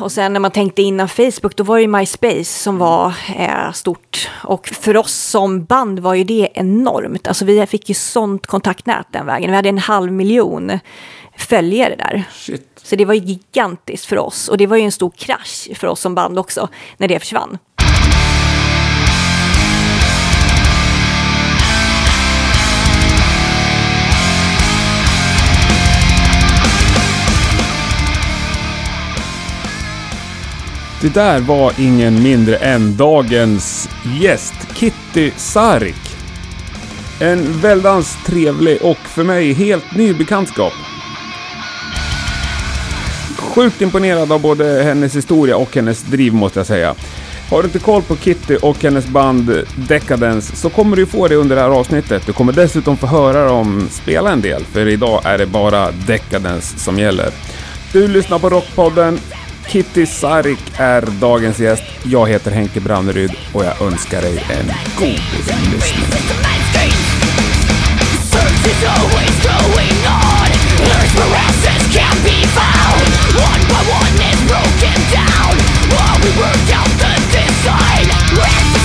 Och sen när man tänkte innan Facebook, då var det ju MySpace som var eh, stort. Och för oss som band var ju det enormt. Alltså vi fick ju sånt kontaktnät den vägen. Vi hade en halv miljon följare där. Shit. Så det var ju gigantiskt för oss. Och det var ju en stor krasch för oss som band också, när det försvann. Det där var ingen mindre än dagens gäst, Kitty Sarik. En väldans trevlig och för mig helt ny bekantskap. Sjukt imponerad av både hennes historia och hennes driv måste jag säga. Har du inte koll på Kitty och hennes band Decadence så kommer du få det under det här avsnittet. Du kommer dessutom få höra dem spela en del, för idag är det bara Decadence som gäller. Du lyssnar på Rockpodden. Kitty Sarik är dagens gäst. Jag heter Henke Branneryd och jag önskar dig en god lyssning. One by one is broken down. While we work out the design.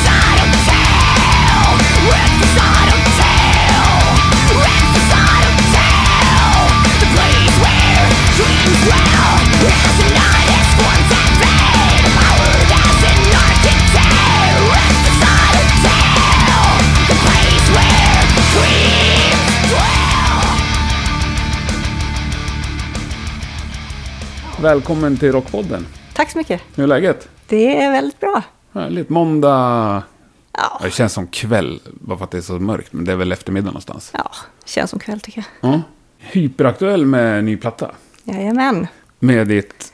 Välkommen till Rockpodden. Tack så mycket. Hur är läget? Det är väldigt bra. Härligt. Måndag... Ja, Det känns som kväll, bara för att det är så mörkt. Men det är väl eftermiddag någonstans. ja känns som kväll tycker jag. Ja. Hyperaktuell med ny platta. Jajamän. Med ditt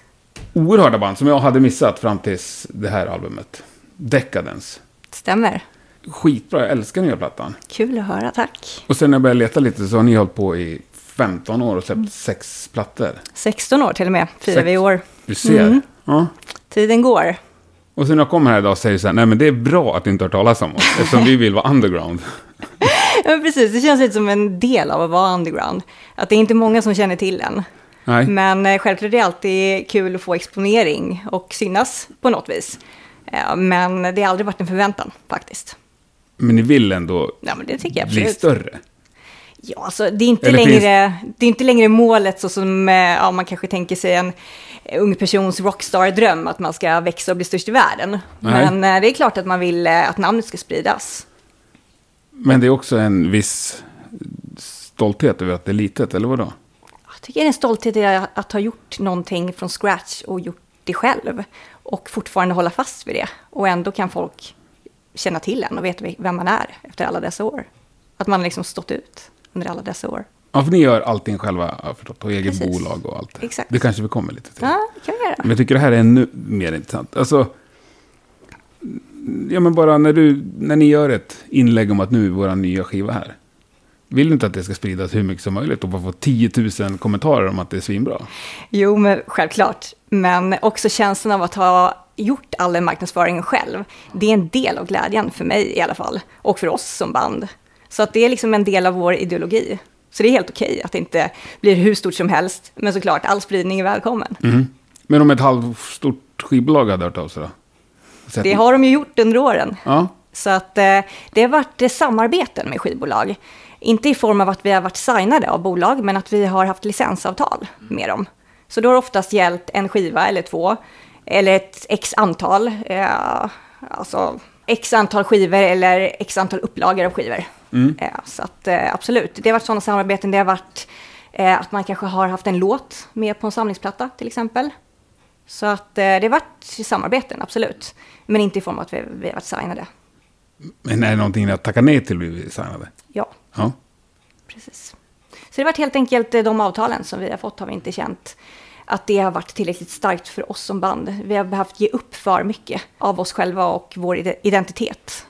oerhörda band som jag hade missat fram tills det här albumet. Decadence. Stämmer. Skitbra, jag älskar nya plattan. Kul att höra, tack. Och sen när jag började leta lite så har ni hållit på i 15 år och släppt sex plattor. 16 år till och med, firar vi i år. Du ser. Mm. Ja. Tiden går. Och sen när jag kommer här idag och säger så här, nej men det är bra att du inte har talas om oss. eftersom vi vill vara underground. Ja, precis, det känns lite som en del av att vara underground. Att det är inte många som känner till en. Nej. Men eh, självklart är det alltid kul att få exponering och synas på något vis. Eh, Men det har aldrig varit en förväntan faktiskt. Men ni vill ändå Ja, bli större. Ja, alltså det är inte, Eller längre, finns- det är inte längre målet så som eh, ja, man kanske tänker sig en ung persons rockstar-dröm, att man ska växa och bli störst i världen. Nej. Men eh, det är klart att man vill eh, att namnet ska spridas. Men det är också en viss stolthet över att det är litet, eller vadå? Jag tycker det är en stolthet i att ha gjort någonting från scratch och gjort det själv. Och fortfarande hålla fast vid det. Och ändå kan folk känna till en och veta vem man är efter alla dessa år. Att man liksom stått ut under alla dessa år. Ja, för ni gör allting själva, förstått, och eget Precis. bolag och allt. Exakt. Det kanske vi kommer lite till. Ja, det kan vi göra. Men jag tycker det här är ännu mer intressant. Alltså, ja men bara när, du, när ni gör ett inlägg om att nu är vår nya skiva här. Vill du inte att det ska spridas hur mycket som möjligt och bara få 10 000 kommentarer om att det är svinbra? Jo, men självklart. Men också känslan av att ha gjort all den marknadsföringen själv. Det är en del av glädjen för mig i alla fall. Och för oss som band. Så att det är liksom en del av vår ideologi. Så det är helt okej att det inte blir hur stort som helst. Men såklart, all spridning är välkommen. Men om ett halvstort skivbolag hade hört av sig då? Sett- Det har de ju gjort under åren. Ja, Så att eh, det har varit eh, samarbeten med skivbolag. Inte i form av att vi har varit signade av bolag, men att vi har haft licensavtal med dem. Så då har det oftast gällt en skiva eller två, eller ett x antal, eh, alltså x antal skivor eller x antal upplagor av skivor. Eh, så att eh, absolut, det har varit sådana samarbeten. Det har varit eh, att man kanske har haft en låt med på en samlingsplatta till exempel. Så att det har varit samarbeten, absolut. Men inte i form av att vi, vi har varit signade. men är det någonting ni har tackat nej till vi signade? Ja, Ja. precis. Så det har varit helt enkelt de avtalen som vi har fått har vi inte känt att det har varit tillräckligt starkt för oss som band. Vi har behövt ge upp för mycket av oss själva och vår ide- identitet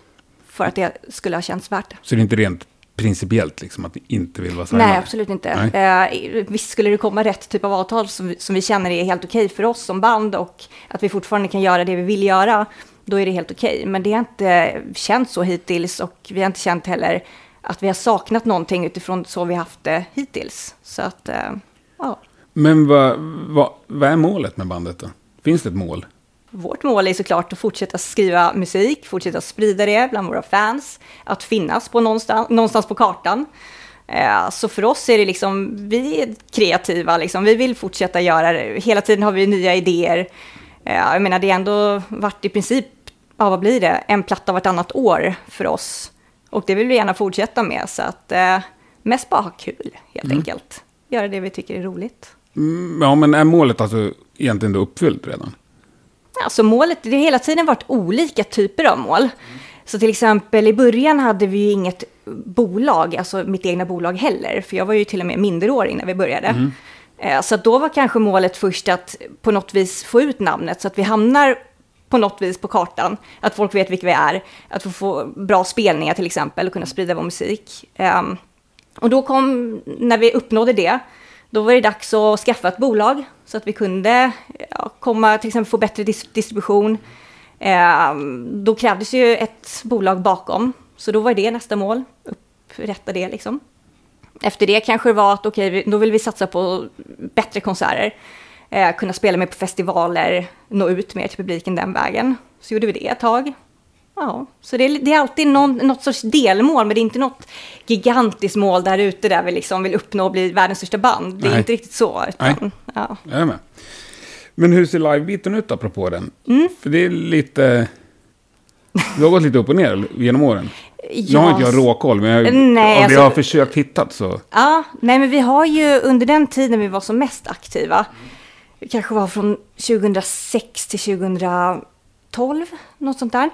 för att det skulle ha känts värt det. Så det är inte rent principiellt liksom att ni inte vill vara signade? Nej, absolut inte. Nej. Eh, visst skulle det komma rätt typ av avtal som, vi- som vi känner är helt okej för oss som band och att vi fortfarande kan göra det vi vill göra, då är det helt okej. Men det har inte känts så hittills och vi har inte känt heller att vi har saknat någonting utifrån så vi haft det hittills. Så att, eh, ja. Men vad, vad, vad är målet med bandet då? Finns det ett mål? Vårt mål är såklart att fortsätta skriva musik, fortsätta sprida det bland våra fans, att finnas på någonstans, någonstans på kartan. Eh, Så för oss är det liksom, vi är kreativa, liksom. vi vill fortsätta göra det. Hela tiden har vi nya idéer. Eh, Jag menar, det har ändå varit i princip, ja vad blir det, en platta vartannat år för oss. Och det vill vi gärna fortsätta med, så att eh, mest bara ha kul helt enkelt. Göra det vi tycker är roligt. Mm, Ja, men är målet alltså egentligen då uppfyllt redan? Alltså målet, det har hela tiden varit olika typer av mål. Så till exempel i början hade vi ju inget bolag, alltså mitt egna bolag heller, för jag var ju till och med minderårig när vi började. Eh, Så då var kanske målet först att på något vis få ut namnet så att vi hamnar på något vis på kartan, att folk vet vilka vi är, att få få bra spelningar till exempel och kunna sprida vår musik. Ehm, Och då kom, när vi uppnådde det, då var det dags att skaffa ett bolag så att vi kunde ja, komma, till exempel få bättre dis- distribution. Eh, då krävdes ju ett bolag bakom, så då var det nästa mål, upprätta det liksom. Efter det kanske det var att okej, vi- då vill vi satsa på bättre konserter, eh, kunna spela mer på festivaler, nå ut mer till publiken den vägen. Så gjorde vi det ett tag. Ja, så det är, det är alltid någon, något sorts delmål, men det är inte något gigantiskt mål där ute där vi liksom vill uppnå och bli världens största band. Det är Nej. inte riktigt så. Utan, ja. Jag är med. Men hur ser livebiten ut apropå den? Mm. För det är lite... Det har gått lite upp och ner genom åren. Nu har inte jag råkoll, men jag, Nej, alltså- jag har försökt hitta så... Ja, nej men vi har ju under den tiden vi var som mest aktiva, det kanske var från 2006 till 2012, något sånt där.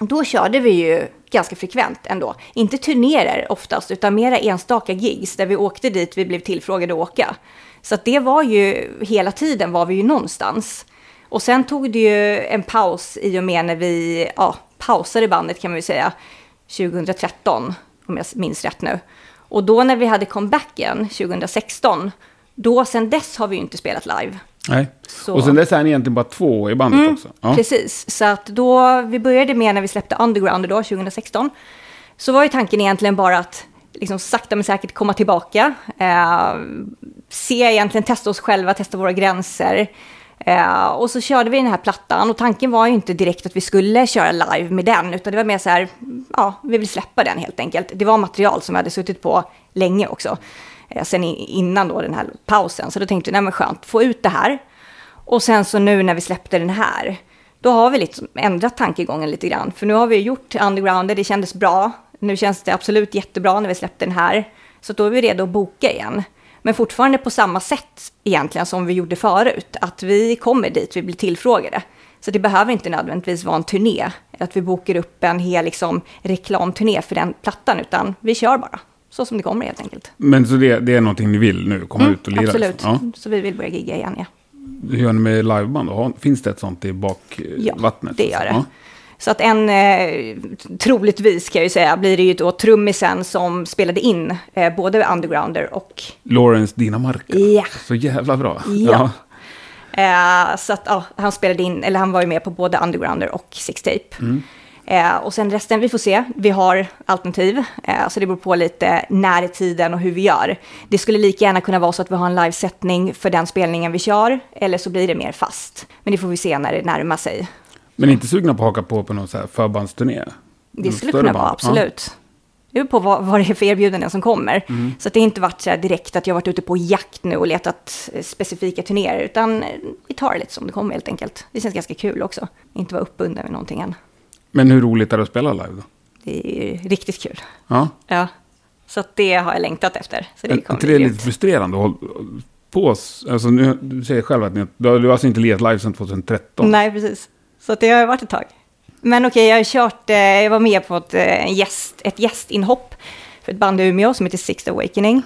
Då körde vi ju ganska frekvent ändå. Inte turnéer oftast, utan mera enstaka gigs där vi åkte dit vi blev tillfrågade att åka. Så det var ju, hela tiden var vi ju någonstans. Och sen tog det ju en paus i och med när vi, ja, pausade bandet kan man ju säga, 2013, om jag minns rätt nu. Och då när vi hade comebacken 2016, då sen dess har vi ju inte spelat live. Nej. Så- Och sen dess är ni egentligen bara två i bandet också. Ja. Precis, så att då, vi började med när vi släppte Underground då, 2016, så var ju tanken egentligen bara att liksom sakta men säkert komma tillbaka, eh, se egentligen, testa oss själva, testa våra gränser. Eh, och så körde vi den här plattan och tanken var ju inte direkt att vi skulle köra live med den, utan det var mer så här, ja, vi vill släppa den helt enkelt. Det var material som vi hade suttit på länge också, eh, sen innan då den här pausen. Så då tänkte vi, nej men skönt, få ut det här. Och sen så nu när vi släppte den här, då har vi liksom ändrat tankegången lite grann. För nu har vi gjort Underground, det kändes bra. Nu känns det absolut jättebra när vi släppte den här. Så då är vi redo att boka igen. Men fortfarande på samma sätt egentligen som vi gjorde förut. Att vi kommer dit vi blir tillfrågade. Så det behöver inte nödvändigtvis vara en turné. Att vi bokar upp en hel liksom, reklamturné för den plattan. Utan vi kör bara. Så som det kommer helt enkelt. Men så det, det är någonting ni vill nu, komma ut och lira? Mm, Absolut. liksom? Ja. Så vi vill börja gigga igen, ja. Hur gör ni med liveband då? Finns det ett sånt i bakvattnet? Ja, det gör det. Ja. Så att en, eh, troligtvis kan jag ju säga, blir det ju då trummisen som spelade in eh, både Undergrounder och... Lawrence Dinamarca. Ja. Så jävla bra. Ja. Eh, så att ja, han spelade in, eller han var ju med på både Undergrounder och Six Tape. Eh, och sen resten, vi får se. Vi har alternativ, eh, så det beror på lite när i tiden och hur vi gör. Det skulle lika gärna kunna vara så att vi har en livesättning för den spelningen vi kör, eller så blir det mer fast. Men det får vi se när det närmar sig. Men inte sugna på att haka på på någon så här förbandsturné? Det skulle kunna vara, absolut. Det beror på vad, vad det är för erbjudanden som kommer. Mm. Så att det inte varit så direkt att jag har varit ute på jakt nu och letat eh, specifika turnéer, utan eh, vi tar det lite som det kommer helt enkelt. Det känns ganska kul också, inte vara uppbunden med någonting än. Ja. Men hur roligt är det att spela live då? Det är riktigt kul. Ja. Ja. Så att det har jag längtat efter. Så det Är kommer det lite grymt. frustrerande att på oss? Alltså, nu, du säger själv att ni, du har du har alltså inte lirat live sedan 2013? Nej, precis. Så det har varit ett tag. Men okej, jag har kört, eh, jag var med på ett, eh, gäst, ett gästinhopp för ett band i Umeå som heter Sixth Awakening.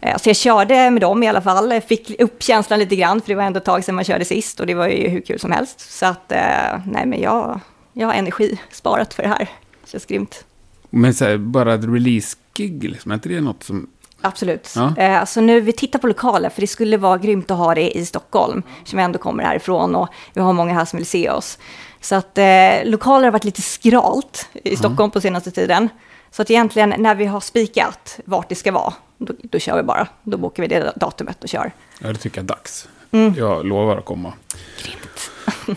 Eh, Så jag körde med dem i alla fall, Jag fick upp känslan lite grann, för det var ändå ett tag sedan man körde sist och det var ju hur kul som helst. Så att, eh, nej men jag, jag har energi sparat för det här. Det känns grymt. Men så här, bara ett release-gig, liksom, är inte det något som... Absolut. Ja. Eh, Så nu, vi tittar på lokaler, för det skulle vara grymt att ha det i Stockholm, som ändå kommer härifrån och vi har många här som vill se oss. Så att eh, lokaler har varit lite skralt i Stockholm på senaste tiden. Så att egentligen när vi har spikat vart det ska vara, då, då kör vi bara. Då bokar vi det datumet och kör. Ja, det tycker jag är dags. Mm. Jag lovar att komma.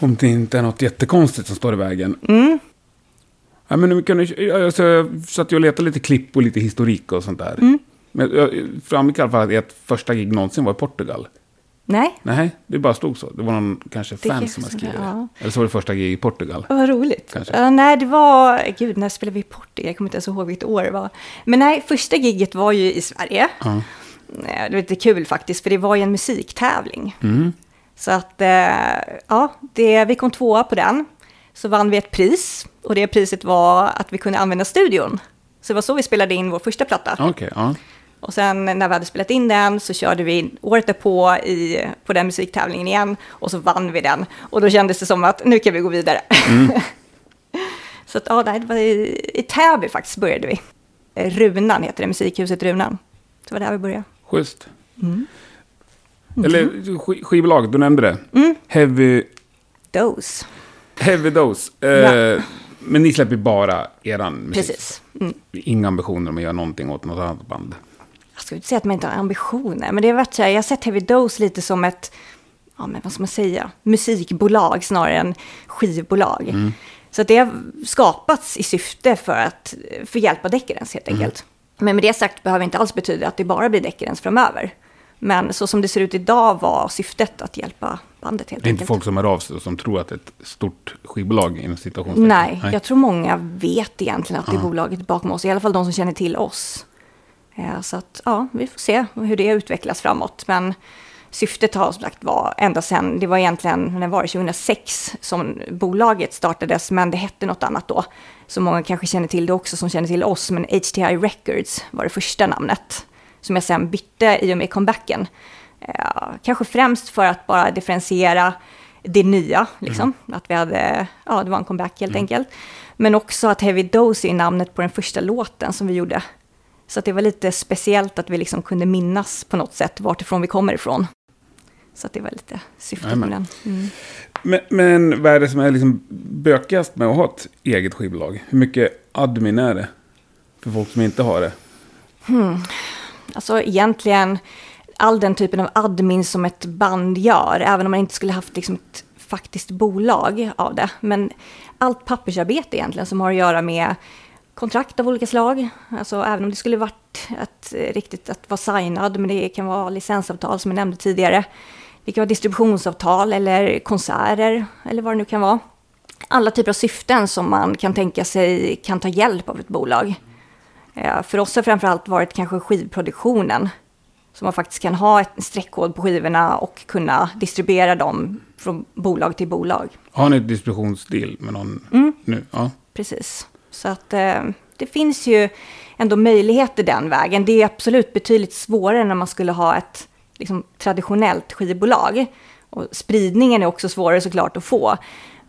Om det inte är något jättekonstigt som står i vägen. Mm. Ja, men vi kunde, alltså, jag satt ju och letade lite klipp och lite historik och sånt där. Mm. Men jag framgick i alla fall att ert första gig någonsin var i Portugal. Nej, Nej, det bara stod så. Det var någon kanske Det fan som så, skrivit ja. det. Eller så var det första gig i Portugal. vad roligt. Kanske. Ja, nej, det var... Gud, när spelade vi i Portugal? Jag kommer inte ens ihåg vilket år det var. Men nej, första gigget var ju i Sverige. Ja. Eh, Det var lite kul faktiskt, för det var ju en musiktävling. Mm. Så att, eh, ja, det, vi kom tvåa på den. Så vann vi ett pris. Och det priset var att vi kunde använda studion. Så det var så vi spelade in vår första platta. Okej, ja. Och sen när vi hade spelat in den så körde vi året därpå i, på den musiktävlingen igen. Och så vann vi den. Och då kändes det som att nu kan vi gå vidare. så att, ja, det var i, i Täby faktiskt började vi. Runan heter det, musikhuset Runan. Så det var där vi började. Schysst. Mm. Eller sk- skivbolag, du nämnde det. Mm. Heavy, Dose. heavy Dose. Eh, Ja. Men ni släpper bara eran musik. Precis. Mm. Inga ambitioner om att göra någonting åt något annat band. Ska inte säga att man inte har ambitioner, men det har varit så här, jag har sett Heavy Dose lite som ett, ja men vad ska man säga, musikbolag snarare än skivbolag. Så att det har skapats i syfte för att för hjälpa Decadence helt enkelt. Men med det sagt behöver inte alls betyda att det bara blir Decadence framöver. Men så som det ser ut idag var syftet att hjälpa bandet helt Det är inte enkelt. folk som hör av sig och som tror att det är ett stort skivbolag inom situationstecken. Nej, jag tror många vet egentligen att det är bolaget bakom oss. I alla fall de som känner till oss. Eh, Så att, ja, vi får se hur det utvecklas framåt. Men syftet har som sagt var ända sedan, det var egentligen, när var det, 2006 som bolaget startades, men det hette något annat då. Så många kanske känner till det också som känner till oss, men HTI Records var det första namnet. Som jag sen bytte i och med comebacken. Eh, kanske främst för att bara differentiera det nya, liksom. Att vi hade, ja, det var en comeback helt enkelt. Men också att Heavy Dose är namnet på den första låten som vi gjorde. Så det var lite speciellt att vi liksom kunde minnas på något sätt vartifrån vi kommer ifrån. Så det var lite syftet med den. Mm. Men, men vad är det som är liksom bökigast med att ha ett eget skivbolag? Hur mycket admin är det? För folk som inte har det. Alltså egentligen all den typen av admin som ett band gör, även om man inte skulle haft liksom ett faktiskt bolag av det. Men allt pappersarbete egentligen som har att göra med kontrakt av olika slag. Alltså även om det skulle varit ett, eh, riktigt att vara signad, men det kan vara licensavtal som jag nämnde tidigare. Det kan vara distributionsavtal eller konserter eller vad det nu kan vara. Alla typer av syften som man kan tänka sig kan ta hjälp av ett bolag. Eh, För oss har framförallt varit kanske skivproduktionen. Så man faktiskt kan ha ett streckkod på skivorna och kunna distribuera dem från bolag till bolag. Har ni ett distributionsdeal med någon Mm. nu? Ja. Precis. Så att eh, det finns ju ändå möjligheter den vägen. Det är absolut betydligt svårare när man skulle ha ett liksom, traditionellt skivbolag. Och spridningen är också svårare såklart att få.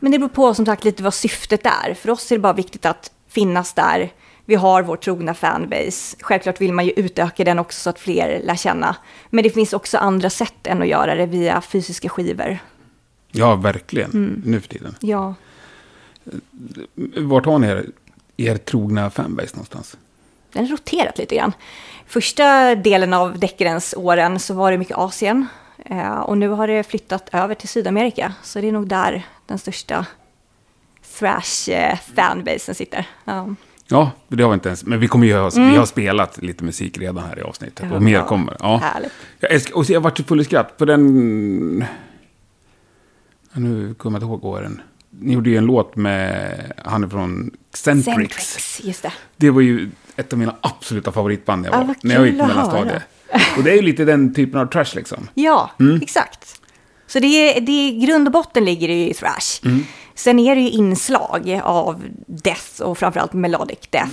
Men det beror på som sagt lite vad syftet är. För oss är det bara viktigt att finnas där. Vi har vår trogna fanbase. Självklart vill man ju utöka den också så att fler lär känna. Men det finns också andra sätt än att göra det via fysiska skivor. ja, verkligen. Mm. Nu för tiden. Ja, Vart har ni er, er trogna fanbase någonstans? den har roterat lite grann. Första delen av Deckarens åren så var det mycket Asien. Eh, och nu har det flyttat över till Sydamerika. Så det är nog där den största thrash-fanbasen sitter. Ja. Ja, det har vi inte ens. Men vi kommer ju ha, vi har spelat lite musik redan här i avsnittet. Mm. Ja, och mer kommer. Ja. Härligt. Jag älskar, och så jag vart så full i skratt på den... Nu kommer jag inte ihåg åren. Ni gjorde ju en låt med han från Centrix. Centrix, just det. Det var ju ett av mina absoluta favoritband när jag Ja, var. vad när jag gick på mellanstadiet. Och det är ju lite den typen av trash liksom. Ja, Mm. exakt. Så det är, det är, grund och botten ligger det i thrash. Mm. Sen är det ju inslag av death och framförallt melodic death.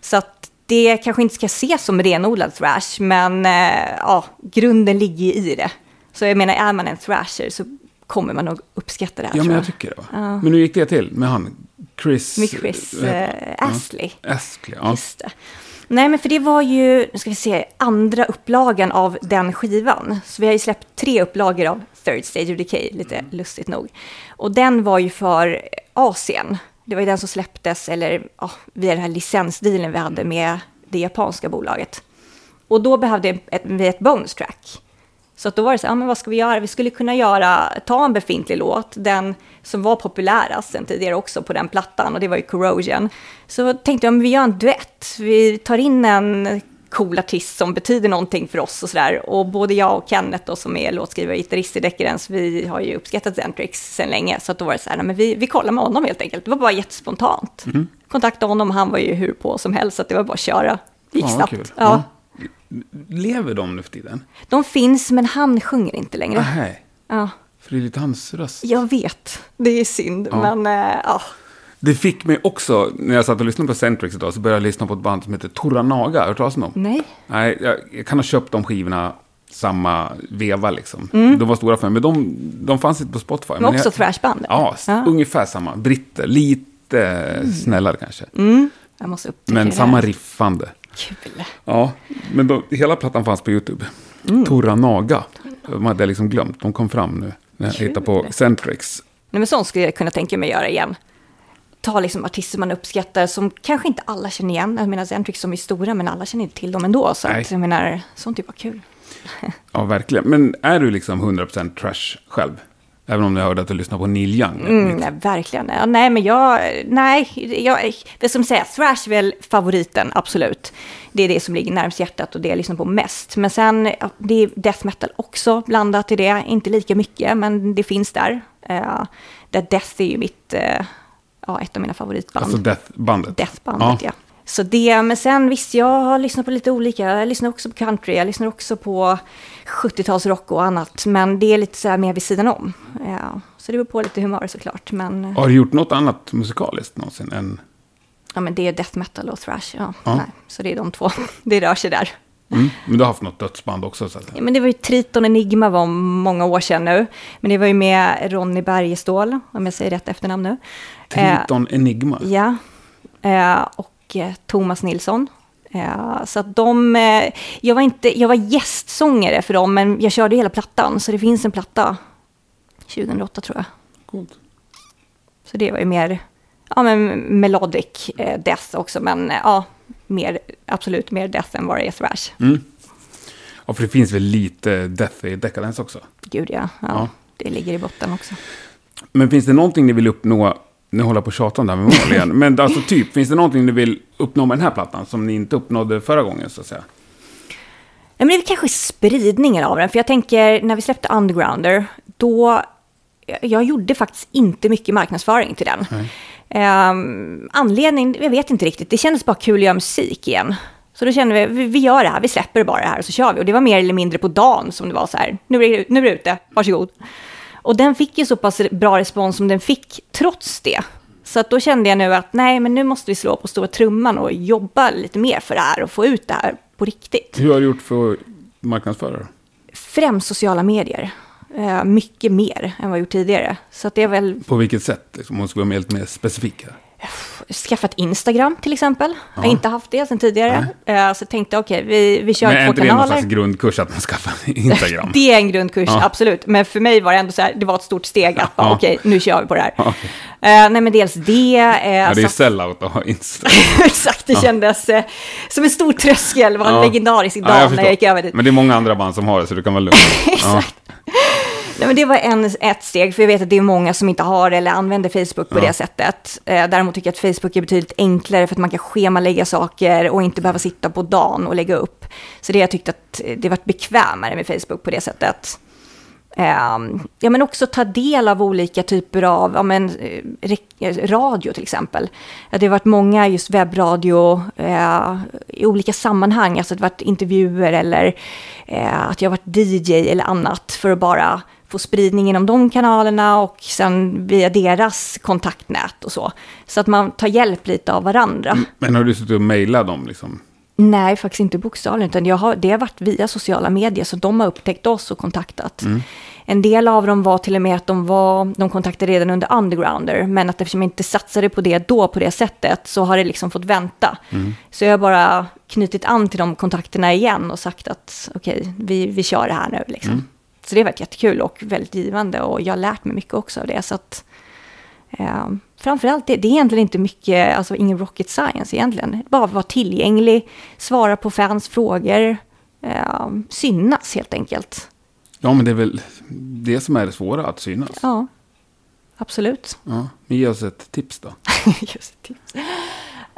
Så att det kanske inte ska ses som renodlad thrash, men eh, ja, grunden ligger ju i det. Så jag menar, är man en thrasher så kommer man nog uppskatta det här Ja, men jag jag. tycker det. Va? Men hur gick det till med han? Chris... Med Chris eh, Astley. han? Astley, ja. Just det. Nej, men för det var ju, nu ska vi se, andra upplagan av den skivan. Så vi har ju släppt tre upplagor av Third Stage of Decay, lite lustigt nog. Och den var ju för Asien. Det var ju den som släpptes, eller ja, via den här licensdealen vi hade med det japanska bolaget. Och då behövde vi ett bonus track. Så att då var det så här, ja, men vad ska vi göra? Vi skulle kunna göra, ta en befintlig låt, den som var populärast sen tidigare också på den plattan, och det var ju Corrosion. Så tänkte jag, men vi gör en duett. Vi tar in en cool artist som betyder någonting för oss och sådär. Och både jag och Kenneth då, som är låtskrivare och gitarrist i Decadence, vi har ju uppskattat Zentrix sen länge. Så att då var det så här, men vi, vi kollar med honom helt enkelt. Det var bara jättespontant. Kontaktade honom, han var ju hur på som helst, så att det var bara att köra. Det gick Ja, snabbt. kul. Ja. Lever de nu för tiden? De finns, men han sjunger inte längre. Nej, Ja. för det är lite hans röst. Jag vet, det är synd, Ja. men äh, ja. Det fick mig också, när jag satt och lyssnade på Centrix idag, så började jag lyssna på ett band som heter Toranaga. Har du hört talas om dem? Nej. Nej, jag, jag kan ha köpt de skivorna samma veva liksom. De var stora för mig, men de, de fanns inte på Spotify. Mm. Men också jag, thrashband? Ja, Ja. Mm. ungefär samma. Britter, lite snällare kanske. Jag måste upptäcka Men samma riffande. Kul. Ja, men de, hela plattan fanns på YouTube. Mm. Toranaga. De hade jag liksom glömt. De kom fram nu när jag hittade på Centrix. Nej, men sånt skulle jag kunna tänka mig göra igen. Ta liksom artister man uppskattar som kanske inte alla känner igen. Jag menar Zentrix som är stora, men alla känner inte till dem ändå. Så Nej. att, jag menar, sånt typ var kul. Ja, verkligen. Men är du liksom 100% trash själv? Även om jag hörde att du lyssnar på Neil Young. Mm, nej, verkligen. Ja, nej, men jag... Nej, jag, det som säger, thrash är väl favoriten, absolut. Det är det som ligger närmast hjärtat och det jag lyssnar på mest. Men sen, ja, det är death metal också blandat i det. Inte lika mycket, men det finns där. Uh, Death är ju mitt, eh, ja, ett av mina favoritband. Alltså Death-bandet. Deathbandet, ja. Så det, men sen visst, jag har lyssnat på lite olika. Jag lyssnar också på country, jag lyssnar också på 70-talsrock och annat. Men det är lite så här mer vid sidan om. Ja, så det beror på lite humör såklart. Men, Har du gjort något annat musikaliskt någonsin? Än... ja, men det är death metal och thrash. Ja, Ja. Nej, så det är de två. Det rör sig där. Mm. Men du har haft något dödsband också? Så att... Ja, men det var ju Triton Enigma var många år sedan nu. Men det var ju med Ronny Bergestål, om jag säger rätt efternamn nu. Eh, Triton Enigma. Ja, eh, och eh, Thomas Nilsson. Så att de, eh, jag, var inte, jag var gästsångare för dem, men jag körde hela plattan. Så det finns en platta, 2008 tror jag. Coolt. Så det var ju mer, ja men melodic eh, death också, men ja, mer, absolut mer death än vad det är thrash. Mm. Ja, för det finns väl lite Death i Decadence också. Gud ja, ja, Ja. det ligger i botten också. Men finns det någonting ni vill uppnå, nu håller jag på att tjata om det här med mål igen, men alltså typ, finns det någonting ni vill uppnå med den här plattan som ni inte uppnådde förra gången så att säga? Ja, men det är kanske spridningen av den, för jag tänker när vi släppte Undergrounder, då, jag gjorde faktiskt inte mycket marknadsföring till den. Ehm, anledning, jag vet inte riktigt, det kändes bara kul att göra musik igen. Så då kände vi, vi, vi gör det här, vi släpper bara det här och så kör vi. Och det var mer eller mindre på dagen som det var så här, nu är det, nu är det ute, varsågod. Och den fick ju så pass bra respons som den fick trots det. Så att då kände jag nu att nej, men nu måste vi slå på stora trumman och jobba lite mer för det här och få ut det här på riktigt. Hur har du gjort för att marknadsföra det? Främst sociala medier. Eh, mycket mer än vad jag gjort tidigare. Så att det är väl På vilket sätt? Liksom, om man ska vara mer, lite mer specifik här. Skaffat Instagram till exempel. Jag har inte haft det sedan tidigare. Eh, så jag tänkte okej, vi, vi kör Men är två inte det någon kanaler. slags grundkurs att man skaffar Instagram? Det är en grundkurs, Ja. absolut. Men för mig var det ändå så här, det var ett stort steg att Ja. okej, nu kör vi på det här. Ja. Eh, nej men dels det. Eh, Ja, det är så- sellout att ha Instagram. Exakt, det kändes eh, som en stor tröskel. Det var en legendarisk dag när förstår. jag gick över dit. Men det är många andra band som har det, så du kan vara lugn. ja. Nej, men det var en, ett steg, för jag vet att det är många som inte har eller använder Facebook på Ja. det sättet. Eh, däremot tycker jag att Facebook är betydligt enklare för att man kan schemalägga saker och inte behöva sitta på dagen och lägga upp. Så det jag tyckte att det varit bekvämare med Facebook på det sättet. Ehm, ja, men också ta del av olika typer av ja, men, eh, eh, radio till exempel. Det har varit många just webbradio eh, i olika sammanhang, alltså det har varit intervjuer eller eh, att jag har varit DJ eller annat för att bara få spridning inom de kanalerna och sen via deras kontaktnät och så. Så att man tar hjälp lite av varandra. Men har du suttit och mejlat dem liksom? Nej, faktiskt inte bokstavligen, utan jag har, det har varit via sociala medier, så de har upptäckt oss och kontaktat. En del av dem var till och med att de, var, de kontaktade redan under Undergrounder, men att eftersom jag inte satsade på det då på det sättet så har det liksom fått vänta. Så jag har bara knutit an till de kontakterna igen och sagt att okej, vi, vi kör det här nu. Liksom. Så det har varit jättekul och väldigt givande och jag har lärt mig mycket också av det. Så att, Eh, framförallt, det, det är egentligen inte mycket, alltså ingen rocket science egentligen. Bara vara tillgänglig, svara på fans frågor, eh, synas helt enkelt. Ja, men det är väl det som är det svåra, att synas. Ja, absolut. Ja. Men ge oss ett tips då. Just det, tips.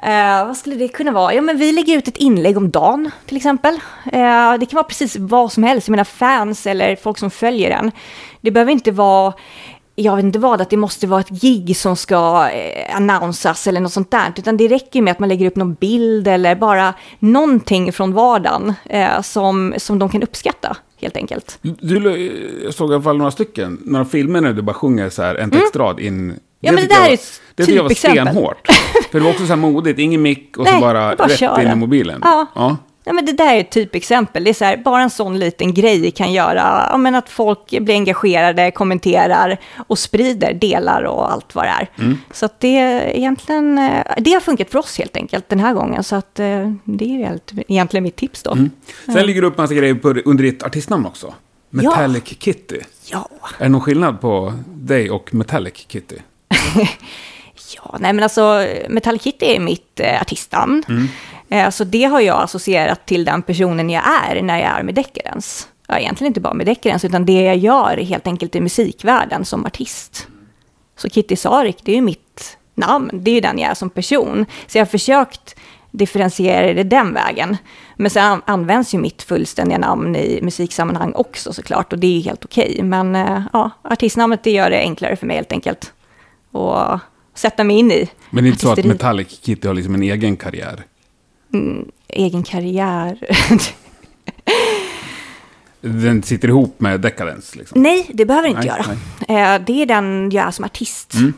Eh, vad skulle det kunna vara? Ja, men vi lägger ut ett inlägg om dagen till exempel. Eh, det kan vara precis vad som helst, jag menar fans eller folk som följer en. Det behöver inte vara, jag vet inte vad, att det måste vara ett gig som ska eh, annonsas eller något sånt där. Utan det räcker med att man lägger upp någon bild eller bara någonting från vardagen eh, som, som de kan uppskatta helt enkelt. Du, jag såg i alla fall några stycken, några filmer när du bara sjunger så här en textrad in. Mm. Ja, men det tycker jag där är ett Det tycker jag var stenhårt. För det var också så här modigt, ingen mick och så Nej, bara, bara rätt köra. in i mobilen. Ja. ja. Ja, men det där är ett typexempel. Det är så här, bara en sån liten grej kan göra ja, men att folk blir engagerade, kommenterar och sprider, delar och allt vad det är. Mm. Så att det, egentligen, eh, det har funkat för oss helt enkelt den här gången. Så att eh, det är egentligen mitt tips då. Sen ligger det upp massa grejer på, under ditt artistnamn också. Metallic Kitty. Ja. Är det någon skillnad på dig och Metallic Kitty? Ja, nej men alltså Metallic Kitty är mitt eh, artistnamn. Eh, så det har jag associerat till den personen jag är när jag är med Decadence. Ja, egentligen inte bara med Decadence, utan det jag gör helt enkelt i musikvärlden som artist. Så Kitty Sarek, det är ju mitt namn, det är ju den jag är som person. Så jag har försökt differentiera det den vägen. Men sen an- används ju mitt fullständiga namn i musiksammanhang också såklart, och det är ju helt okej. Men eh, ja, artistnamnet det gör det enklare för mig helt enkelt. Och sätta mig in i Men det är inte så att. Metallic Kitty har liksom en egen karriär? egen karriär. Den sitter ihop med Decadence liksom? nej, det behöver det inte Nej, göra. Eh, det är den jag är som artist. Mm.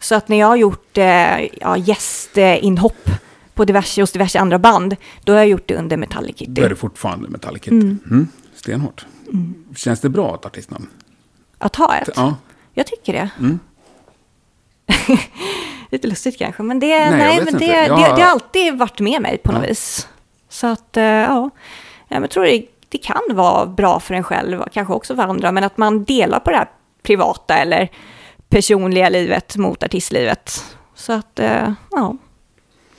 Så att när jag har gjort eh, ja, gästinhopp på diverse, hos diverse andra band, då har jag gjort det under Metallic Kitty. Då är det fortfarande Metallic Kitty. Mm. Stenhårt. Känns det bra att artistnamn? Att ha ett? Ja. Jag tycker det. Lite lustigt kanske, men det, nej, vet men det, det, har- det har alltid varit med mig på något Ja. vis. Så att, eh, ja, jag tror det, det kan vara bra för en själv, kanske också för andra, men att man delar på det här privata eller personliga livet mot artistlivet. Så att, eh, ja,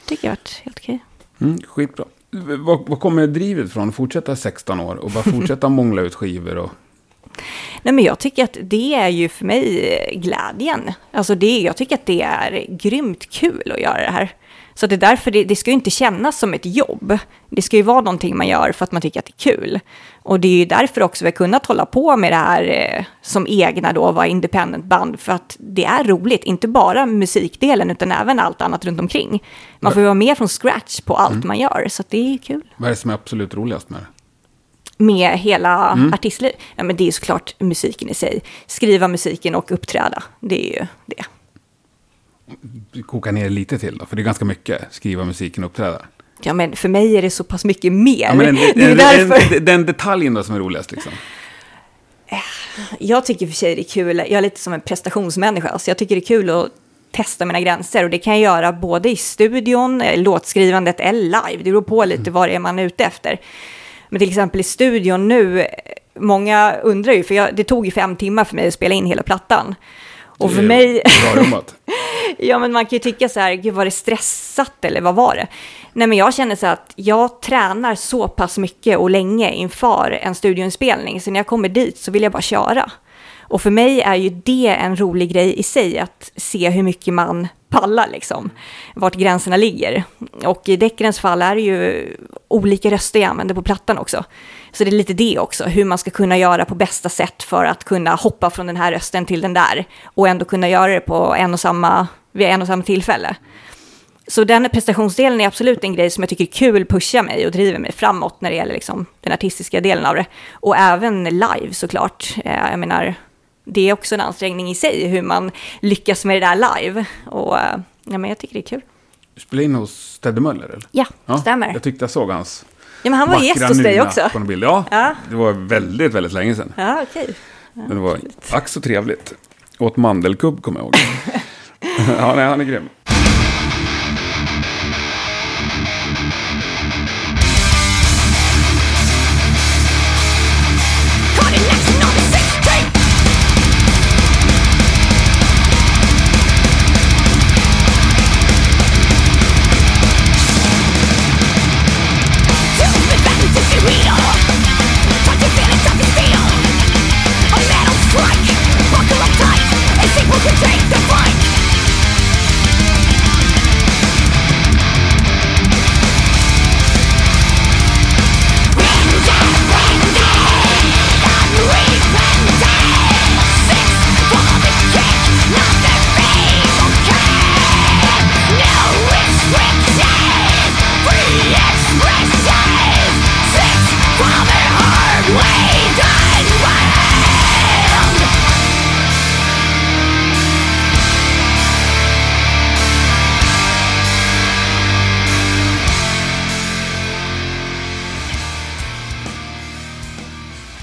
tycker jag har varit helt okej. Mm, skitbra. Vad, kommer drivet från? Fortsätta 16 år och bara fortsätta mångla ut skivor och... Nej, men jag tycker att det är ju för mig glädjen. Alltså det, jag tycker att det är grymt kul att göra det här. Så det är därför det, det ska ju inte kännas som ett jobb. Det ska ju vara någonting man gör för att man tycker att det är kul. Och det är ju därför också vi har kunnat hålla på med det här eh, som egna då, vara independent band. För att det är roligt, inte bara musikdelen utan även allt annat runt omkring. Man får ju vara med från scratch på allt man gör, så det är ju kul Vad är det som är absolut roligast med det? Med hela artistliv. Ja, men det är såklart musiken i sig. Skriva musiken och uppträda, det är ju det. Koka ner lite till då, för det är ganska mycket. Skriva musiken och uppträda. Ja, men för mig är det så pass mycket mer. Ja, men den, det är därför. den, den detaljen då som är roligast liksom. Jag tycker för sig det är kul, jag är lite som en prestationsmänniska, så jag tycker det är kul att testa mina gränser. Och det kan jag göra både i studion, eh, låtskrivandet eller live. Det beror på lite vad det är man är ute efter. Men till exempel i studion nu, många undrar ju, för jag, det tog ju fem timmar för mig att spela in hela plattan. Och för mig... Bra jobbat. Ja, men man kan ju tycka så här, gud var det stressat eller vad var det? Nej, men jag känner så att jag tränar så pass mycket och länge inför en studioinspelning, så när jag kommer dit så vill jag bara köra. Och för mig är ju det en rolig grej i sig, att se hur mycket man pallar liksom, vart gränserna ligger. Och i Deckarens fall är det ju olika röster jag använder på plattan också. Så det är lite det också, hur man ska kunna göra på bästa sätt för att kunna hoppa från den här rösten till den där och ändå kunna göra det på en och samma, vid en och samma tillfälle. Så den prestationsdelen är absolut en grej som jag tycker är kul, pushar mig och driver mig framåt när det gäller liksom den artistiska delen av det. Och även live såklart. Eh, jag menar, det är också en ansträngning i sig hur man lyckas med det där live. Och eh, ja, men jag tycker det är kul. Du spelade in hos Teddy Möller eller? Ja, stämmer. Jag tyckte jag såg hans Ja, men han var gäst hos dig också. på en bild. Ja, Ja. det var väldigt, väldigt länge sedan. Ja, okej. Men det var ack så trevligt. Åt mandelkubb kommer jag ihåg. ja, nej, han är grym.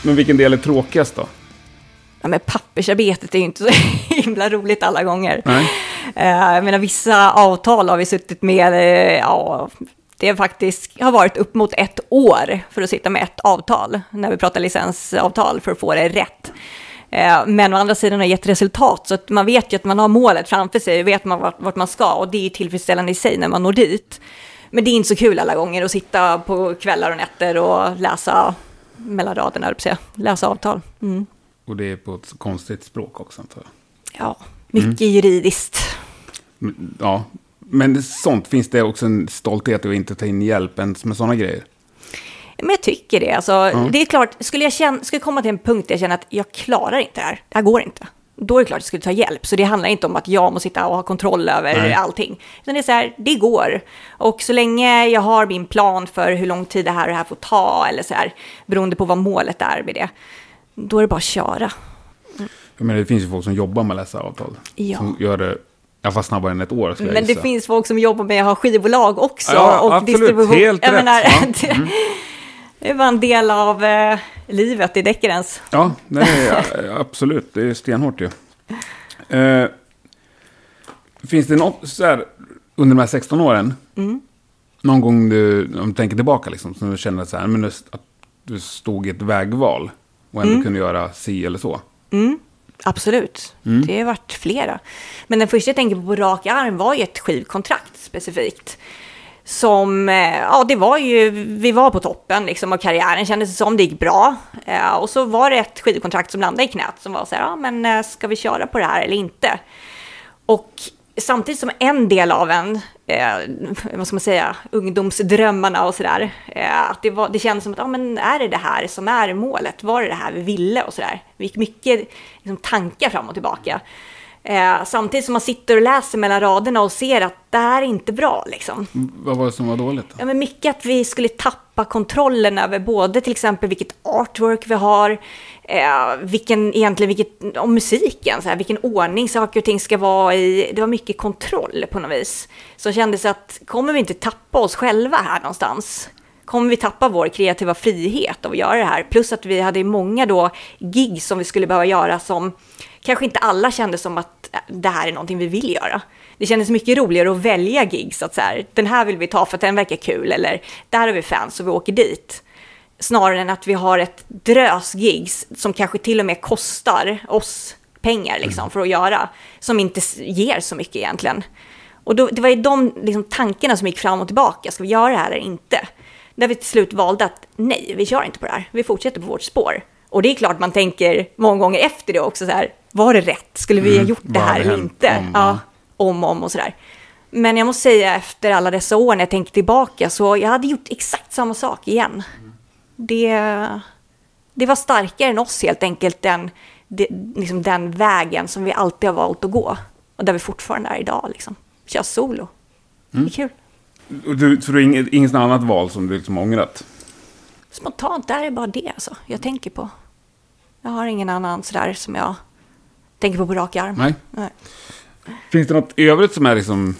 Men vilken del är tråkigast då? Ja, men pappersarbetet är ju inte så himla roligt alla gånger. Nej. Eh, Jag menar, vissa avtal har vi suttit med, eh, ja, det har faktiskt har varit upp mot ett år för att sitta med ett avtal, när vi pratar licensavtal, för att få det rätt. Eh, Men å andra sidan har det gett resultat, så att man vet ju att man har målet framför sig, vet man vart, vart man ska, och det är tillfredsställande i sig när man når dit. Men det är inte så kul alla gånger att sitta på kvällar och nätter och läsa mellan raderna, läsa avtal. Mm. Och det är på ett konstigt språk också antar jag. Ja, mycket juridiskt. Men- Ja, men sånt finns det också en stolthet i att inte ta in hjälp ens med sådana grejer. Men jag tycker det. Alltså, Det är klart, skulle jag känna, skulle komma till en punkt där jag känner att jag klarar inte det här, det här går inte. Då är det klart att jag skulle ta hjälp. Så det handlar inte om att jag måste sitta och ha kontroll över Nej. allting. Utan det är så här, det går. Och så länge jag har min plan för hur lång tid det här och det här får ta, eller så här, beroende på vad målet är med det, då är det bara att köra. Jag menar, det finns ju folk som jobbar med att läsa avtal. Ja. Som gör det i alla fall snabbare än ett år. Men det gissa. finns folk som jobbar med att ha skivbolag också. Ja, och absolut. distribution. Helt jag rätt. Menar. Mm. det, det var en del av eh, livet i deckarens. Ja, är, absolut. Det är stenhårt ju. Eh, finns det något så här, under de här 16 åren, Mm. någon gång du, om du tänker tillbaka, liksom, som du känner så här, men just att du stod i ett vägval och Mm. ändå kunde göra si eller så? Absolut, det har varit flera. Men den första jag tänker på på rak arm var ju ett skivkontrakt specifikt. Som, eh, ja det var ju, vi var på toppen liksom av karriären, kändes det som, det gick bra. Eh, och så var det ett skivkontrakt som landade i knät som var så här, ja men eh, ska vi köra på det här eller inte? Och samtidigt som en del av en, eh, vad ska man säga, ungdomsdrömmarna och sådär, eh, att det, var, det kändes som att, ja men är det det här som är målet? Var det det här vi ville och sådär? Det gick mycket liksom, tankar fram och tillbaka. Eh, samtidigt som man sitter och läser mellan raderna och ser att det här är inte bra liksom. Vad var det som var dåligt? Då? Ja, men mycket att vi skulle tappa kontrollen över både till exempel vilket artwork vi har, eh, vilken, egentligen vilket, om musiken, så här, vilken ordning saker och ting ska vara i. Det var mycket kontroll på något vis. Så kändes att kommer vi inte tappa oss själva här någonstans? Kommer vi tappa vår kreativa frihet av att göra det här? Plus att vi hade många då gig som vi skulle behöva göra som kanske inte alla kände som att det här är någonting vi vill göra. Det kändes mycket roligare att välja gigs, att så här, den här vill vi ta för att den verkar kul, eller där har vi fans och vi åker dit. Snarare än att vi har ett drös gigs som kanske till och med kostar oss pengar liksom, för att göra, som inte ger så mycket egentligen. Och då, det var ju de liksom, tankarna som gick fram och tillbaka, ska vi göra det här eller inte? Där vi till slut valde att nej, vi kör inte på det här, vi fortsätter på vårt spår. Och det är klart man tänker många gånger efter det också så här, var det rätt? Skulle vi ha gjort det här eller inte? om, ja, om och om och sådär. Men jag måste säga efter alla dessa år när jag tänker tillbaka så jag hade gjort exakt samma sak igen. Det, det var starkare än oss helt enkelt, den, det, liksom den vägen som vi alltid har valt att gå. Och där vi fortfarande är idag liksom. Kör solo. Det är kul. Och Du, så du har inget, inget annat val som du liksom ångrat? Spontant är det bara det alltså, jag tänker på. Jag har ingen annan sådär som jag tänker på på rak arm. Nej. Nej. Finns det något i övrigt som är liksom,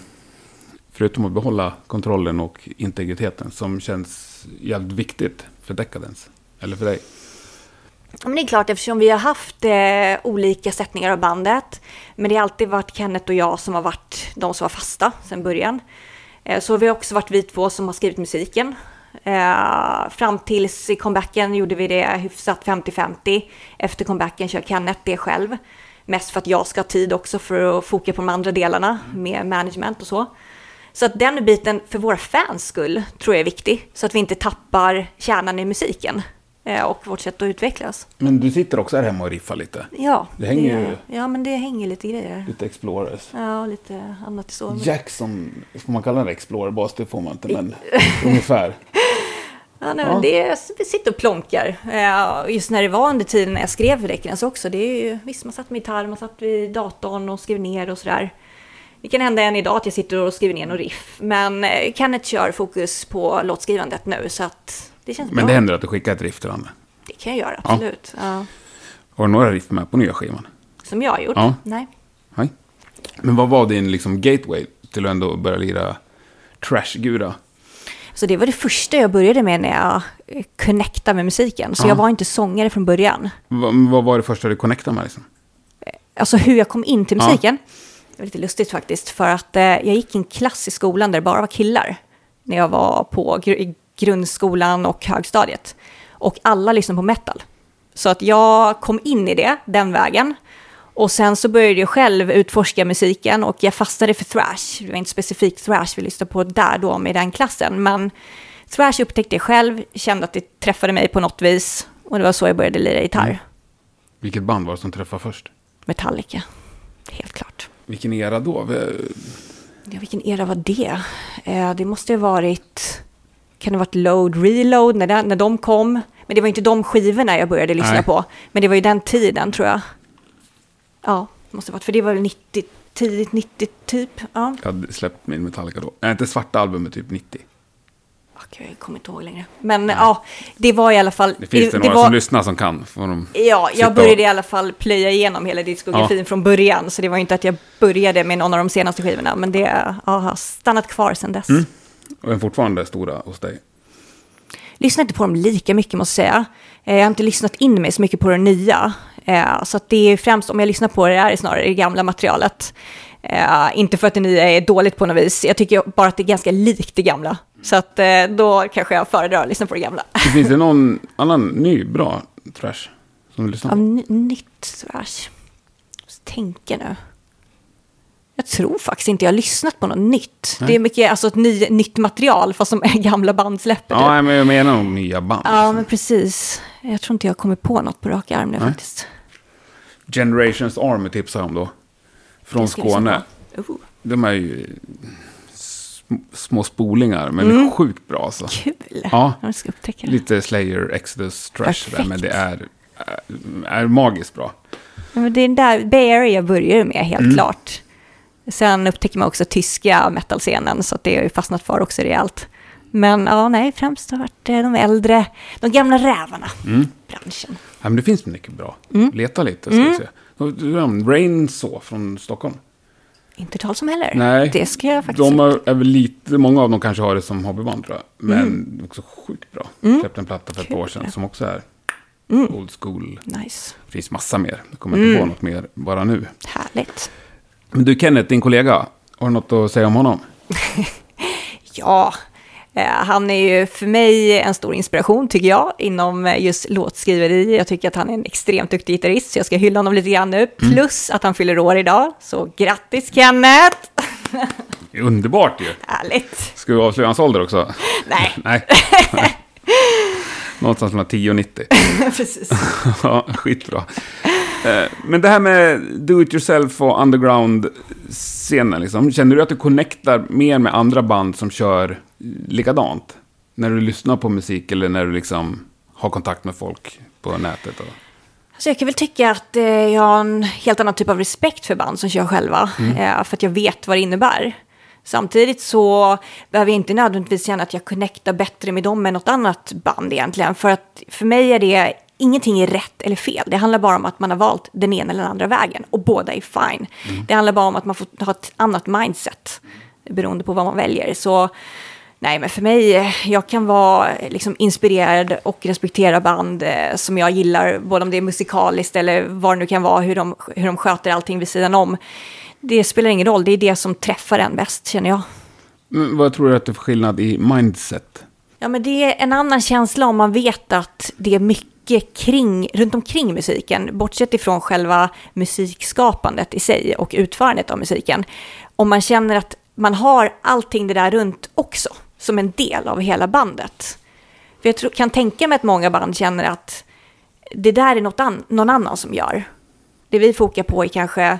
förutom att behålla kontrollen och integriteten, som känns jävligt viktigt för Decadence? Eller för dig? Men det är klart, eftersom vi har haft eh, olika sättningar av bandet, men det har alltid varit Kenneth och jag som har varit de som var fasta sedan början. Eh, så vi har också varit vi två som har skrivit musiken. Eh, fram tills i comebacken gjorde vi det hyfsat 50-50. Efter comebacken kör Kenneth det själv. Mest för att jag ska ha tid också för att foka på de andra delarna med management och så. Så att den biten för våra fans skull tror jag är viktig. Så att vi inte tappar kärnan i musiken eh, och vårt sätt att utvecklas. Men du sitter också här hemma och riffar lite. Ja, Det hänger ju- ja, men det hänger lite grejer. Lite Explorers. Ja, lite annat så. Jackson, får man kalla det Explorer-bas? Det får man inte, men ungefär. Ja, nej, Ja. men det vi sitter och plonkar. Eh, Just när det var under tiden när jag skrev för också. Det är ju, visst, man satt med gitarr, man satt vid datorn och skrev ner och sådär. Det kan hända än idag att jag sitter och skriver ner någon riff. Men eh, Kenneth kör fokus på låtskrivandet nu, så att det känns Men bra. det händer att du skickar ett riff till honom. Det kan jag göra, absolut. Ja. Har du några riff med på nya skivan? Som jag har gjort? Ja. Nej. Nej. Men vad var din liksom gateway till att ändå börja lira trash-gura? Så det var det första jag började med när jag eh, connectade med musiken. Så Ja. jag var inte sångare från början. Va, vad var det första du connectade med liksom? Alltså hur jag kom in till Ja. musiken. Det var lite lustigt faktiskt. För att eh, jag gick i en klass i skolan där det bara var killar. När jag var på gr- grundskolan och högstadiet. Och alla lyssnade på metal. Så att jag kom in i det, den vägen. Och sen så började jag själv utforska musiken och jag fastnade för thrash. Det var inte specifikt thrash vi lyssnade på där då med den klassen. Men thrash upptäckte jag själv, kände att det träffade mig på något vis. Och det var så jag började lira gitarr. Vilket band var det som träffade först? Metallica, helt klart. Vilken era då? Ja, vilken era var det? Eh, det måste ha varit... Kan det ha varit Load Reload när, den, när de kom? Men det var inte de skivorna jag började lyssna Nej. på. Men det var ju den tiden tror jag. Ja, det måste ha varit. För det var väl 90, tidigt 90 typ. Ja. Jag hade släppt min Metallica då. Är inte svarta albumet typ 90? Åh, gud, jag kommer inte ihåg längre. Men ja, det var i alla fall... Det finns det, några var, som lyssnar som kan. Får de Ja, jag och- började i alla fall plöja igenom hela diskografin Ja. från början. Så det var inte att jag började med någon av de senaste skivorna. Men det ja, har stannat kvar sedan dess. Mm. Och är fortfarande stora hos dig. lyssnar inte på dem lika mycket måste jag säga. Eh, Jag har inte lyssnat in mig så mycket på det nya. Eh, Så det är främst om jag lyssnar på det, är det snarare det gamla materialet. Eh, Inte för att det nya är dåligt på något vis. Jag tycker bara att det är ganska likt det gamla. Så att eh, då kanske jag föredrar att lyssna på det gamla. Det finns det någon annan ny bra trash som du lyssnar på? ny- nytt thrash. Så tänker nu. Jag tror faktiskt inte jag har lyssnat på något nytt. Det är mycket alltså, ett ny, nytt material fast som är gamla band släpper. typ. Ja, nej, men jag menar nog nya band. Ja, liksom. men precis. Jag tror inte jag kommer på något på rak arm nu Nej. faktiskt. Generations Army tipsar jag om då. Från Skåne. Oh, De är ju sm- små spolingar, men sjukt bra alltså. kul! Ja. Jag ska upptäcka det. Lite Slayer, Exodus, Trash där, men det är, är magiskt bra. Ja, men det är den där Bay Area jag börjar med, helt Mm. klart. Sen upptäcker man också tyska metalscenen, så det har ju fastnat för också rejält. Men ja, nej, främst har det varit eh, de äldre, de gamla rävarna, Mm. branschen. Ja, men det finns mycket bra. Mm. Leta lite, ska vi se. Rain så från Stockholm. Inte tal som heller. Nej, Det ska jag faktiskt... De är, är väl lite, många av dem kanske har det som hobbyband tror jag. Men också sjukt bra. Släppte en platta för ett Mm. Kul. år sedan som också är old school. Nice. Det finns massa mer. Jag kommer inte på Mm. något mer bara nu. Härligt. Men du Kenneth, din kollega. Har du något att säga om honom? Ja, han är ju för mig en stor inspiration tycker jag inom eh, just låtskriveri. Jag tycker att han är en extremt duktig gitarrist, så jag ska hylla honom lite grann nu. Plus att han fyller år idag, så grattis Kenneth! Underbart ju. Härligt! Ska vi avslöja hans ålder också? Nej, Nej. Någonstans mellan 10 och 90. precis. ja, skitbra. Eh, Men det här med do it yourself och underground-scenen, liksom. känner du att du connectar mer med andra band som kör likadant? När du lyssnar på musik eller när du liksom har kontakt med folk på nätet? Och... Så jag kan väl tycka att eh, jag har en helt annan typ av respekt för band som kör själva. Eh, för att jag vet vad det innebär. Samtidigt så behöver jag inte nödvändigtvis känna att jag connectar bättre med dem än något annat band egentligen. För att för mig är det, ingenting är rätt eller fel. Det handlar bara om att man har valt den ena eller den andra vägen. Och båda är fine. Det handlar bara om att man får ha ett annat mindset. Beroende på vad man väljer. Så Nej, men för mig, eh, jag kan vara eh, liksom inspirerad och respektera band eh, som jag gillar, både om det är musikaliskt eller vad det nu kan vara, hur de, hur de sköter allting vid sidan om. Det spelar ingen roll, det är det som träffar en bäst, känner jag. Men vad tror du att det är för skillnad i mindset? Ja, men det är en annan känsla om man vet att det är mycket kring, runt omkring musiken, bortsett ifrån själva musikskapandet i sig och utförandet av musiken. Om man känner att man har allting det där runt också, som en del av hela bandet. För jag tror, kan tänka mig att många band känner att det där är något an, någon annan som gör. Det vi fokar på är kanske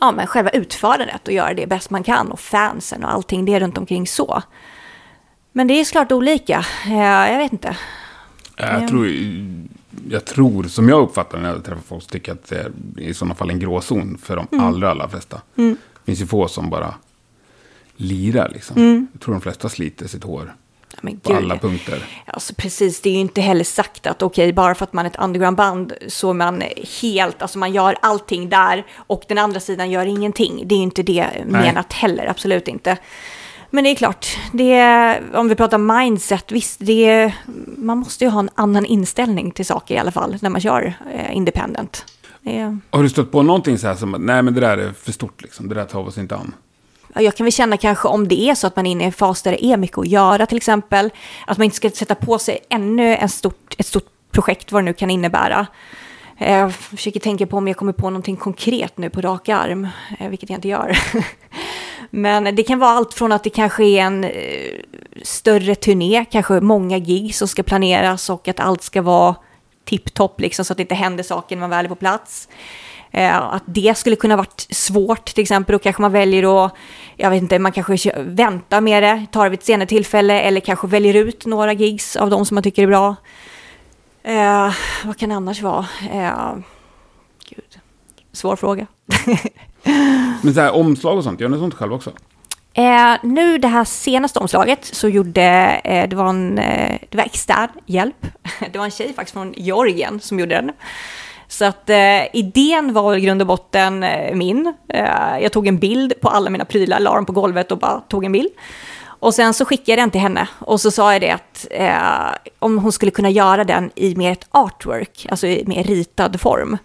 ja, men själva utförandet och göra det bäst man kan och fansen och allting det runt omkring så. Men det är såklart olika. Eh, Jag vet inte. Jag, Ja. tror, jag tror, som jag uppfattar när jag träffar folk, så tycker jag att det är i sådana fall en gråzon för de allra, allra flesta. Det finns ju få som bara lirar liksom. Jag tror de flesta sliter sitt hår men på gud. alla punkter. Alltså precis, det är ju inte heller sagt att okej, bara för att man är ett undergroundband så är man helt, alltså man gör allting där och den andra sidan gör ingenting. Det är ju inte det menat heller, absolut inte. Men det är klart, det är, om vi pratar mindset, visst, det är, man måste ju ha en annan inställning till saker i alla fall när man kör eh, independent. Är, Har du stött på någonting så här som att nej men det där är för stort liksom, det där tar vi oss inte an? Jag kan väl känna kanske om det är så att man är inne i en fas där det är mycket att göra till exempel. Att man inte ska sätta på sig ännu en stort, ett stort projekt, vad det nu kan innebära. Eh, jag försöker tänka på om jag kommer på någonting konkret nu på rak arm, eh, vilket jag inte gör. Men det kan vara allt från att det kanske är en eh, större turné, kanske många gig som ska planeras och att allt ska vara tipptopp liksom så att det inte händer saker när man väl är på plats. Eh, att det skulle kunna varit svårt till exempel. Då kanske man väljer att, jag vet inte, man kanske väntar med det, tar det vid ett senare tillfälle eller kanske väljer ut några gigs av de som man tycker är bra. Eh, vad kan det annars vara? Eh, gud, svår fråga. Men så här omslag och sånt, gör ni sånt själv också? Eh, nu det här senaste omslaget så gjorde, eh, det var en, eh, det var extern hjälp. Det var en tjej faktiskt från Georgien som gjorde den. Så att eh, idén var i grund och botten eh, min. Eh, jag tog en bild på alla mina prylar, la dem på golvet och bara tog en bild. Och sen så skickade jag den till henne och så sa jag det att eh, om hon skulle kunna göra den i mer ett artwork, alltså i mer ritad form.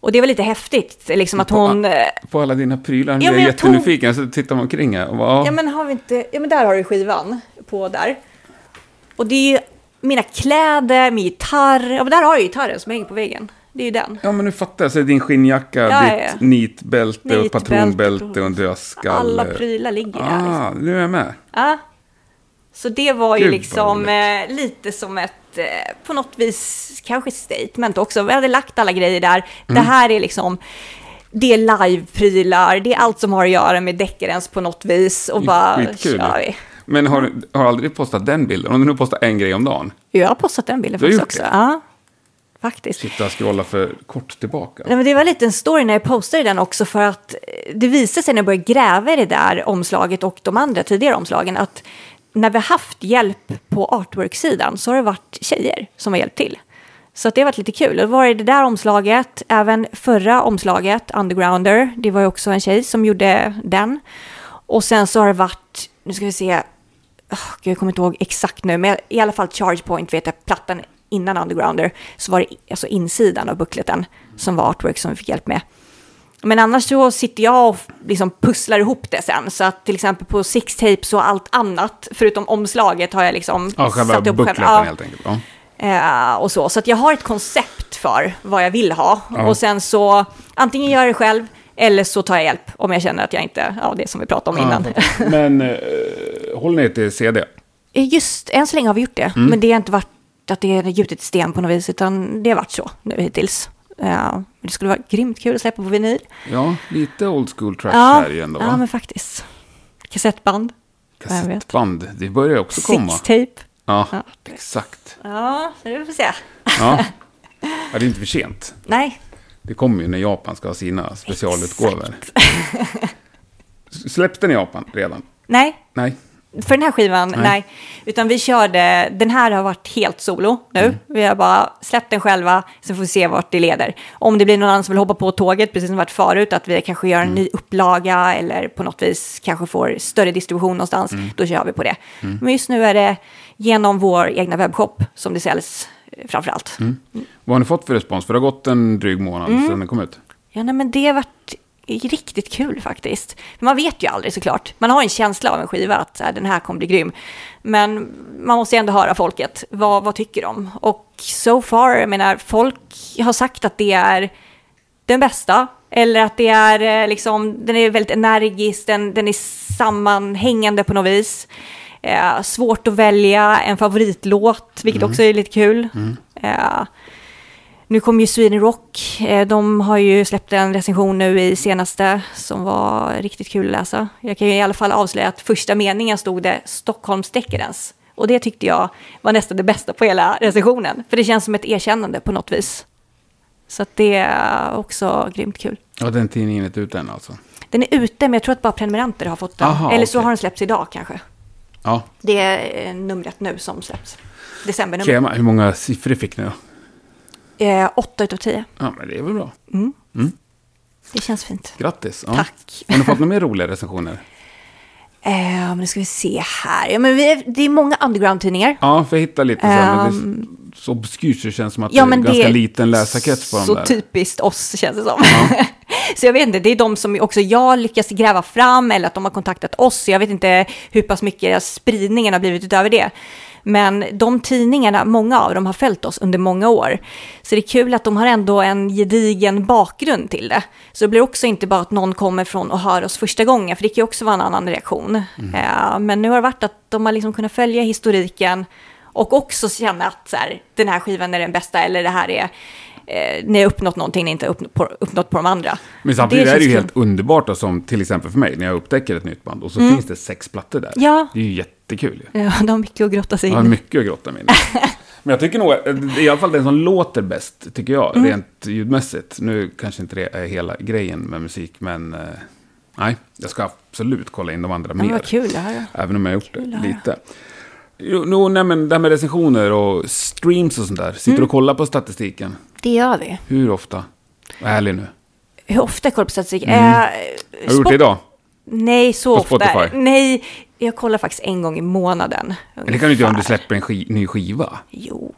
Och det var lite häftigt, liksom att hon... eh, På alla dina prylar, nu Ja, är jag jag tog- jättenyfiken, så tittar man omkring här och bara, Ja men har vi inte, ja men där har du skivan på där. Och det är ju mina kläder, min gitarr, ja men där har jag gitarren som hänger på väggen. Det är ju den. Ja, men nu fattar jag. Så det din skinnjacka, Ja, ditt ja. nitbälte och patronbälte och en dödskalle. Alla prylar ligger där. Liksom. Ah, nu är jag med. Ja. Så det var ju Gud, vad liksom eh, lite som ett, eh, på något vis, kanske statement också. Vi hade lagt alla grejer där. Det Mm. här är liksom, det är live-prylar, det är allt som har att göra med deckarens på något vis. Och bara Skitkul. kör vi. Men har har aldrig postat den bilden? Om du nu postar en grej om dagen? Jag har postat den bilden faktiskt också. det? Ja, faktiskt. Sitta och scrolla för kort tillbaka. Nej, men det var lite en story när jag postade den också för att eh, det visade sig när jag började gräva i det där omslaget och de andra tidigare omslagen att när vi har haft hjälp på artwork-sidan så har det varit tjejer som har hjälpt till. Så att det har varit lite kul. Det var det där omslaget, även förra omslaget, Undergrounder, det var ju också en tjej som gjorde den. Och sen så har det varit, nu ska vi se, oh, jag kommer inte ihåg exakt nu, men i alla fall Charge Point vet jag, plattan innan Undergrounder, så var det alltså insidan av buckleten som var artwork som vi fick hjälp med. Men annars så sitter jag och liksom pusslar ihop det sen. Så att till exempel på Six Tapes och allt annat, förutom omslaget, har jag liksom Ja, själva satt upp buckleten Ja, helt enkelt. Ja. eh, och så. Så att jag har ett koncept för vad jag vill ha. Ja. Och sen så antingen gör jag det själv, eller så tar jag hjälp om jag känner att jag inte, ja det som vi pratade om innan. Men eh, håll ner till CD. Just än så länge har vi gjort det, Mm. men det har inte varit att det är gjutet i sten på något vis, utan det har varit så nu hittills. Ja, det skulle vara grymt kul att släppa på vinyl. Ja, lite old school trash Ja, här igen då. ja va? men faktiskt. Kassettband. Kassettband, det börjar också komma. six tape. Ja, Ja. exakt. Ja, så det får vi se. Ja. ja, det är inte för sent. Nej, Det kommer ju när Japan ska ha sina specialutgåvor. Släpps den i Japan redan? nej, Nej. För den här skivan, Nej. nej. Utan vi körde, den här har varit helt solo nu. Mm. Vi har bara släppt den själva, så får vi se vart det leder. Om det blir någon annan som vill hoppa på tåget, precis som varit förut, att vi kanske gör en Mm. ny upplaga eller på något vis kanske får större distribution någonstans, Mm. då kör vi på det. Men just nu är det genom vår egna webbshop som det säljs eh, framför allt. Mm. Vad har ni fått för respons? För det har gått en dryg månad Mm. sedan den kom ut. Ja, nej, men det har varit riktigt kul faktiskt. Man vet ju aldrig såklart. Man har en känsla av en skiva att här, den här kommer bli grym. Men man måste ju ändå höra folket. Vad, vad tycker de? Och so far, jag menar, folk har sagt att det är den bästa. Eller att det är eh, liksom, den är väldigt energisk, den, den är sammanhängande på något vis. Eh, svårt att välja en favoritlåt, vilket också är lite kul. Eh, nu kom ju Sweden Rock. Eh, De har ju släppt en recension nu i senaste som var riktigt kul att läsa. Jag kan ju i alla fall avslöja att första meningen stod det Stockholms Decadence. Och det tyckte jag var nästan det bästa på hela recensionen. För det känns som ett erkännande på något vis. Så att det är också grymt kul. Ja, den tidningen är inte ute än alltså. Den är ute, men jag tror att bara prenumeranter har fått den. Aha, Eller så okej. har den släppts idag kanske. Ja, Det är numret nu som släpps. Decembernumret. Hur många siffror fick ni då? Eh, 8 utav 10. Ja, men det är väl bra. Det känns fint. Grattis. Ja. Tack. Har ni fått några mer roliga recensioner? Eh, men nu ska vi se här. Ja, men vi det är många underground-tidningar. Ja, för jag hittar lite så här, är så obskyrt så det känns som att Ja, det är ganska det är liten läsarkrets på dem Så där. typiskt oss känns det som. så jag vet inte, det är de som också jag lyckas gräva fram eller att de har kontaktat oss. Så jag vet inte hur pass mycket spridningen har blivit utöver det. Men de tidningarna, många av dem har följt oss under många år. Så det är kul att de har ändå en gedigen bakgrund till det. Så det blir också inte bara att någon kommer från och hör oss första gången, för det kan ju också vara en annan reaktion. Eh, men nu har det varit att de har liksom kunnat följa historiken och också känna att så här, den här skivan är den bästa eller det här är, eh, ni har uppnått någonting ni inte har uppnått på, uppnått på de andra. Men samtidigt är det ju helt underbart då, som till exempel för mig när jag upptäcker ett nytt band och så finns det sex plattor där. Mm. Ja. Det är ju jättekul ju. Ja, de har mycket att grotta sig har in i. mycket att grotta mig in. Men jag tycker nog, i alla fall den som låter bäst, tycker jag, Mm. rent ljudmässigt. Nu kanske inte det är hela grejen med musik, men eh, nej, jag ska absolut kolla in de andra men mer. vad kul att höra. Även om jag har gjort Kul det lite. Jo, no, nej, men det här med recensioner och streams och sånt där. Sitter Mm. du och kollar på statistiken? Det gör vi. Hur ofta? Var ärlig nu. Hur ofta kollar på statistik? Eh, Mm. Har du gjort det idag? Nej, så På ofta. Spotify? Nej, jag kollar faktiskt en gång i månaden. Men det kan du inte göra om du ungefär. släpper en ski ny skiva. Jo.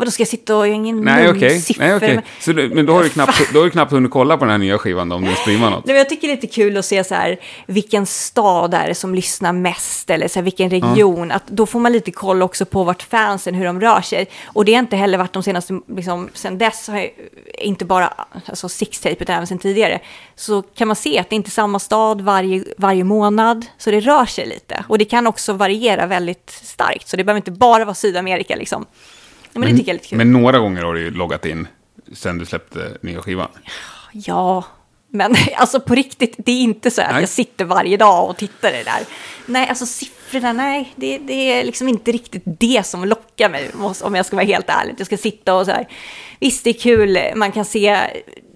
Vadå, ska jag sitta och... Har ingen Nej, okej. okej. men- Så du, men då har, du knappt, då har du knappt hunnit kolla på den här nya skivan om den streamar något. Nej, men jag tycker det är lite kul att se så här, vilken stad är det som lyssnar mest eller så här, vilken region. Att då får man lite koll också på vart fansen, hur de rör sig. Och det har inte heller varit de senaste, liksom, sen dess, har jag, inte bara alltså Sixtape utan även sen tidigare. Så kan man se att det inte är samma stad varje, varje månad, så det rör sig lite. Och det kan också variera väldigt starkt, så det behöver inte bara vara Sydamerika liksom. Men, det tycker jag är lite kul. Men några gånger har du ju loggat in sen du släppte nya skivan. Ja, men alltså på riktigt, det är inte så att Nej. jag sitter varje dag och tittar i det där. Nej, alltså siffrorna, nej, det, det är liksom inte riktigt det som lockar mig, om jag ska vara helt ärlig. Jag ska sitta och så här, visst det är kul, man kan se,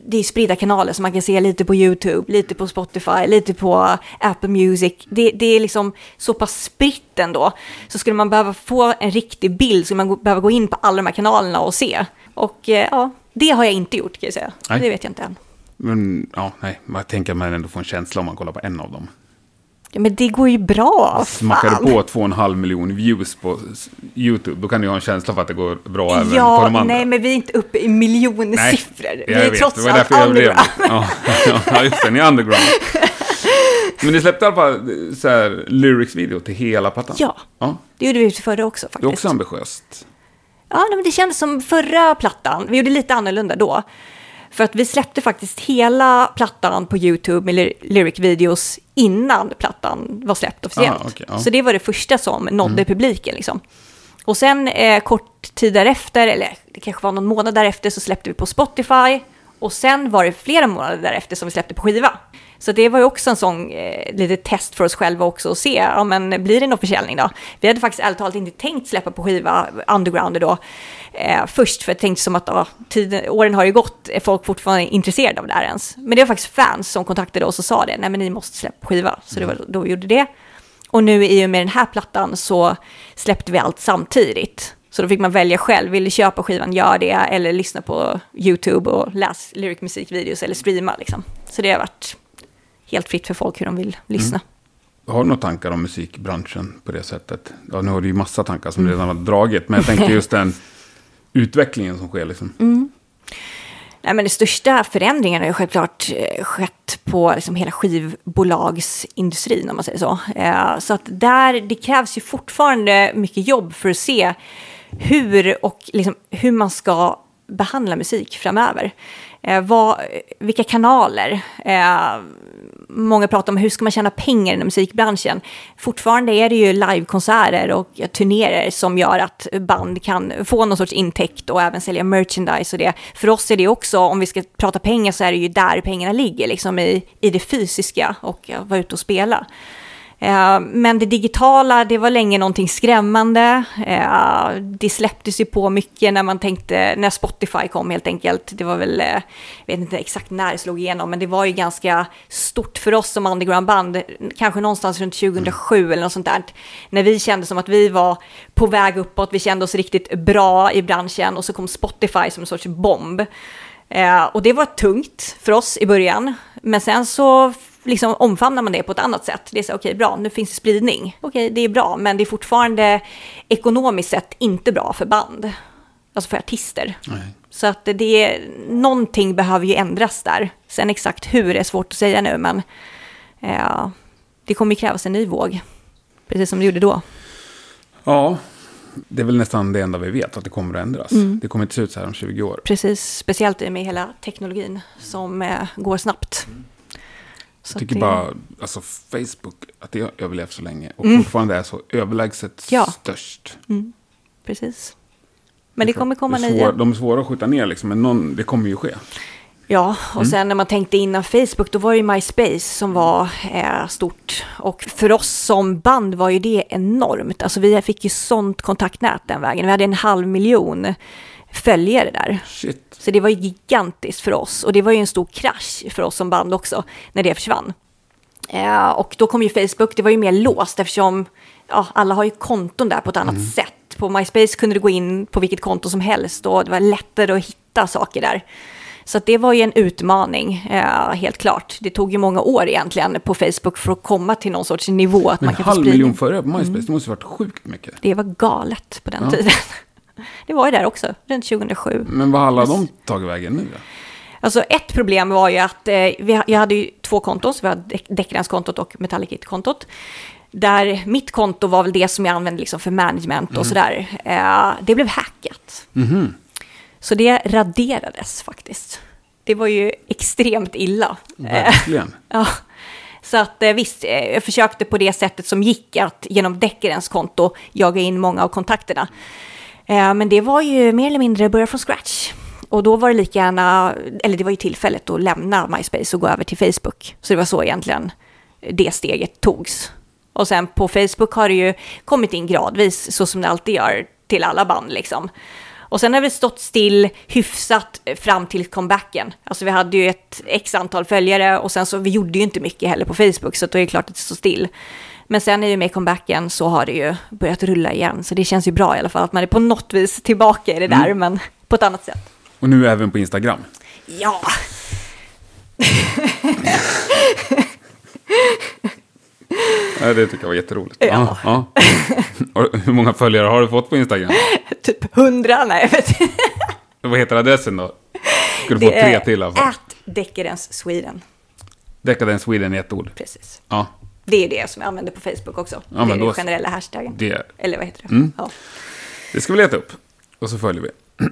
det är spridda kanaler, så man kan se lite på YouTube, lite på Spotify, lite på Apple Music. Det, det är liksom så pass spritt ändå. Så skulle man behöva få en riktig bild, så man gå- behöva gå in på alla de här kanalerna och se. Och eh, ja, det har jag inte gjort kan jag säga. Nej. Det vet jag inte än. Men ja, nej, man tänker att man ändå får en känsla om man kollar på en av dem. Ja, men det går ju bra. Smackar fan. du på två och en halv miljon views på YouTube, då kan du ju ha en känsla för att det går bra även på Ja, de andra. nej, men vi är inte uppe i miljonsiffror. Vi jag är vet, trots det var allt därför jag blev underground. ja, ja, just det, ni är underground. Men ni släppte i alla fall så här, lyrics-video till hela plattan? Ja. ja. Det gjorde vi förra också Det är faktiskt. också ambitiöst. Ja, nej, men det kändes som förra plattan. Vi gjorde lite annorlunda då. För att vi släppte faktiskt hela plattan på YouTube med ly- lyric-videos innan plattan var släppt officiellt. Ah, okej, ja. Så det var det första som nådde publiken. Liksom. Och sen eh, kort tid därefter, eller det kanske var någon månad därefter, så släppte vi på Spotify. Och sen var det flera månader därefter som vi släppte på skiva. Så det var ju också en sån eh, lite test för oss själva också att se, ja men blir det någon försäljning då? Vi hade faktiskt ärligt talat inte tänkt släppa på skiva underground då eh, först, för jag tänkte som att ja, tiden, åren har ju gått, är folk fortfarande intresserade av det här ens? Men det var faktiskt fans som kontaktade oss och sa det, nej men ni måste släppa på skiva. Så det var då vi gjorde det. Och nu i och med den här plattan så släppte vi allt samtidigt. Så då fick man välja själv, vill du köpa skivan, gör det, eller lyssna på YouTube och läs lyric musikvideos eller streama liksom. Så det har varit helt fritt för folk hur de vill lyssna. Har du några tankar om musikbranschen på det sättet? Ja, nu har du ju massa tankar som Mm. redan har dragit, men jag tänkte just den utvecklingen som sker liksom. Mm. Nej, men de största förändringarna har ju självklart eh, skett på liksom hela skivbolagsindustrin, om man säger så. Eh, Så att där, det krävs ju fortfarande mycket jobb för att se hur och liksom hur man ska behandla musik framöver. Eh, vad, vilka kanaler? Eh, många pratar om hur ska man tjäna pengar inom musikbranschen. Fortfarande är det ju livekonserter och turnéer som gör att band kan få någon sorts intäkt och även sälja merchandise och det. För oss är det också, om vi ska prata pengar så är det ju där pengarna ligger, liksom i, i det fysiska och vara ute och spela. Eh, Men det digitala, det var länge någonting skrämmande. Eh, Det släpptes ju på mycket när man tänkte, när Spotify kom helt enkelt. Det var väl, eh, jag vet inte exakt när det slog igenom, men det var ju ganska stort för oss som undergroundband. Kanske någonstans runt 2007 eller något sånt där. När vi kände som att vi var på väg uppåt, vi kände oss riktigt bra i branschen och så kom Spotify som en sorts bomb. Och det var tungt för oss i början. Men sen så liksom omfamnar man det på ett annat sätt. Det är så okej, bra, nu finns det spridning. Okej, det är bra, men det är fortfarande ekonomiskt sett inte bra för band. Alltså för artister. Nej. Så att det är, någonting behöver ju ändras där. Sen exakt hur är svårt att säga nu, men eh, det kommer krävas en ny våg. Precis som det gjorde då. Ja, det är väl nästan det enda vi vet, att det kommer att ändras. Det kommer inte se ut så här om 20 år. Precis, speciellt med hela teknologin som eh, går snabbt. Så Jag tycker det- bara, alltså Facebook, att det har överlevt så länge och fortfarande är så överlägset Mm. Ja. störst. Precis. Men det kommer komma det är svår, nya. De är svåra att skjuta ner liksom, men någon, det kommer ju ske. Ja, och Mm. sen när man tänkte innan Facebook, då var det ju MySpace som var eh, stort. Och för oss som band var ju det enormt. Alltså vi fick ju sånt kontaktnät den vägen. Vi hade en halv miljon följare där. Shit. Så det var ju gigantiskt för oss. Och det var ju en stor krasch för oss som band också, när det försvann. Eh, och då kom ju Facebook, det var ju mer låst eftersom ja, alla har ju konton där på ett annat sätt. På MySpace kunde du gå in på vilket konto som helst och det var lättare att hitta saker där. Så det var ju en utmaning, eh, helt klart. Det tog ju många år egentligen på Facebook för att komma till någon sorts nivå att Men man kan få halv miljon följare på MySpace, det måste ju varit sjukt mycket. Det var galet på den Ja. tiden. Det var ju där också, runt 2007. Men vad har alla de tagit vägen nu då? Alltså ett problem var ju att eh, vi, jag hade ju två konton, så vi hade Dec- Decadence-kontot och Metallicit-kontot. Där mitt konto var väl det som jag använde liksom för management och sådär. Eh, det blev hackat. Så det raderades faktiskt. Det var ju extremt illa. Verkligen. Ja, så att eh, visst, eh, jag försökte på det sättet som gick att genom Deckarens konto jaga in många av kontakterna. Eh, men det var ju mer eller mindre börja från scratch. Och då var det lika gärna, eller det var ju tillfället att lämna MySpace och gå över till Facebook. Så det var så egentligen det steget togs. Och sen på Facebook har det ju kommit in gradvis, så som det alltid gör till alla band liksom. Och sen har vi stått still hyfsat fram till comebacken. Alltså vi hade ju ett x antal följare och sen så vi gjorde ju inte mycket heller på Facebook så då är det klart att det står still. Men sen i och med comebacken så har det ju börjat rulla igen så det känns ju bra i alla fall att man är på något vis tillbaka i det där men på ett annat sätt. Och nu även på Instagram. Ja, Ja, det tycker jag var jätteroligt. Ja. ja. Och hur många följare har du fått på Instagram? typ hundra, nej jag vet inte. Vad heter adressen då? Ska du få Det tre är till i alla fall. At Decadence Sweden, Decadence Sweden i ett ord. precis. Ja, Det är det som jag använder på Facebook också. Ja, det är den generella hashtaggen. det, Eller vad heter det? Mm. Ja. det ska vi leta upp. Och så följer vi.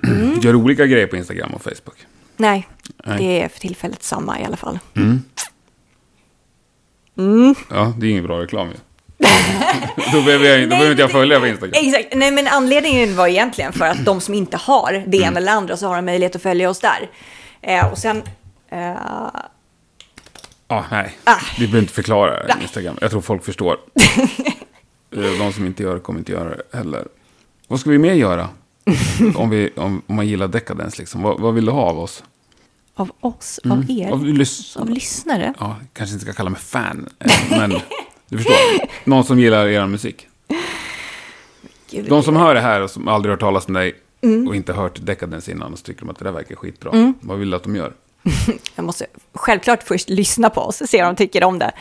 Mm. Gör olika grejer på Instagram och Facebook. Nej, Nej. det är för tillfället samma i alla fall. Ja, det är ingen bra reklam ju. då behöver, jag, då behöver inte jag följa på Instagram. Exakt, nej men anledningen var egentligen för att de som inte har det Mm. ena eller andra så har de möjlighet att följa oss där. Eh, och sen, eh, Ja, nej. Ah. Vi behöver inte förklara Nej. Instagram. Jag tror folk förstår. Eh, De som inte gör det kommer inte göra det heller. Vad ska vi mer göra? om, vi, om, om man gillar Decadence liksom. Vad, vad vill du ha av oss? av oss, av er, Mm. Av, lys- av lyssnare. ja, kanske inte ska kalla mig fan. eh, Men du förstår. Någon som gillar er musik. Gud, De som hör det här och som aldrig hört talas om dig Mm. och inte hört Decadence innan och så tycker de att det där verkar skitbra. Vad vill du att de gör? Jag måste självklart först lyssna på oss, se om de tycker om det.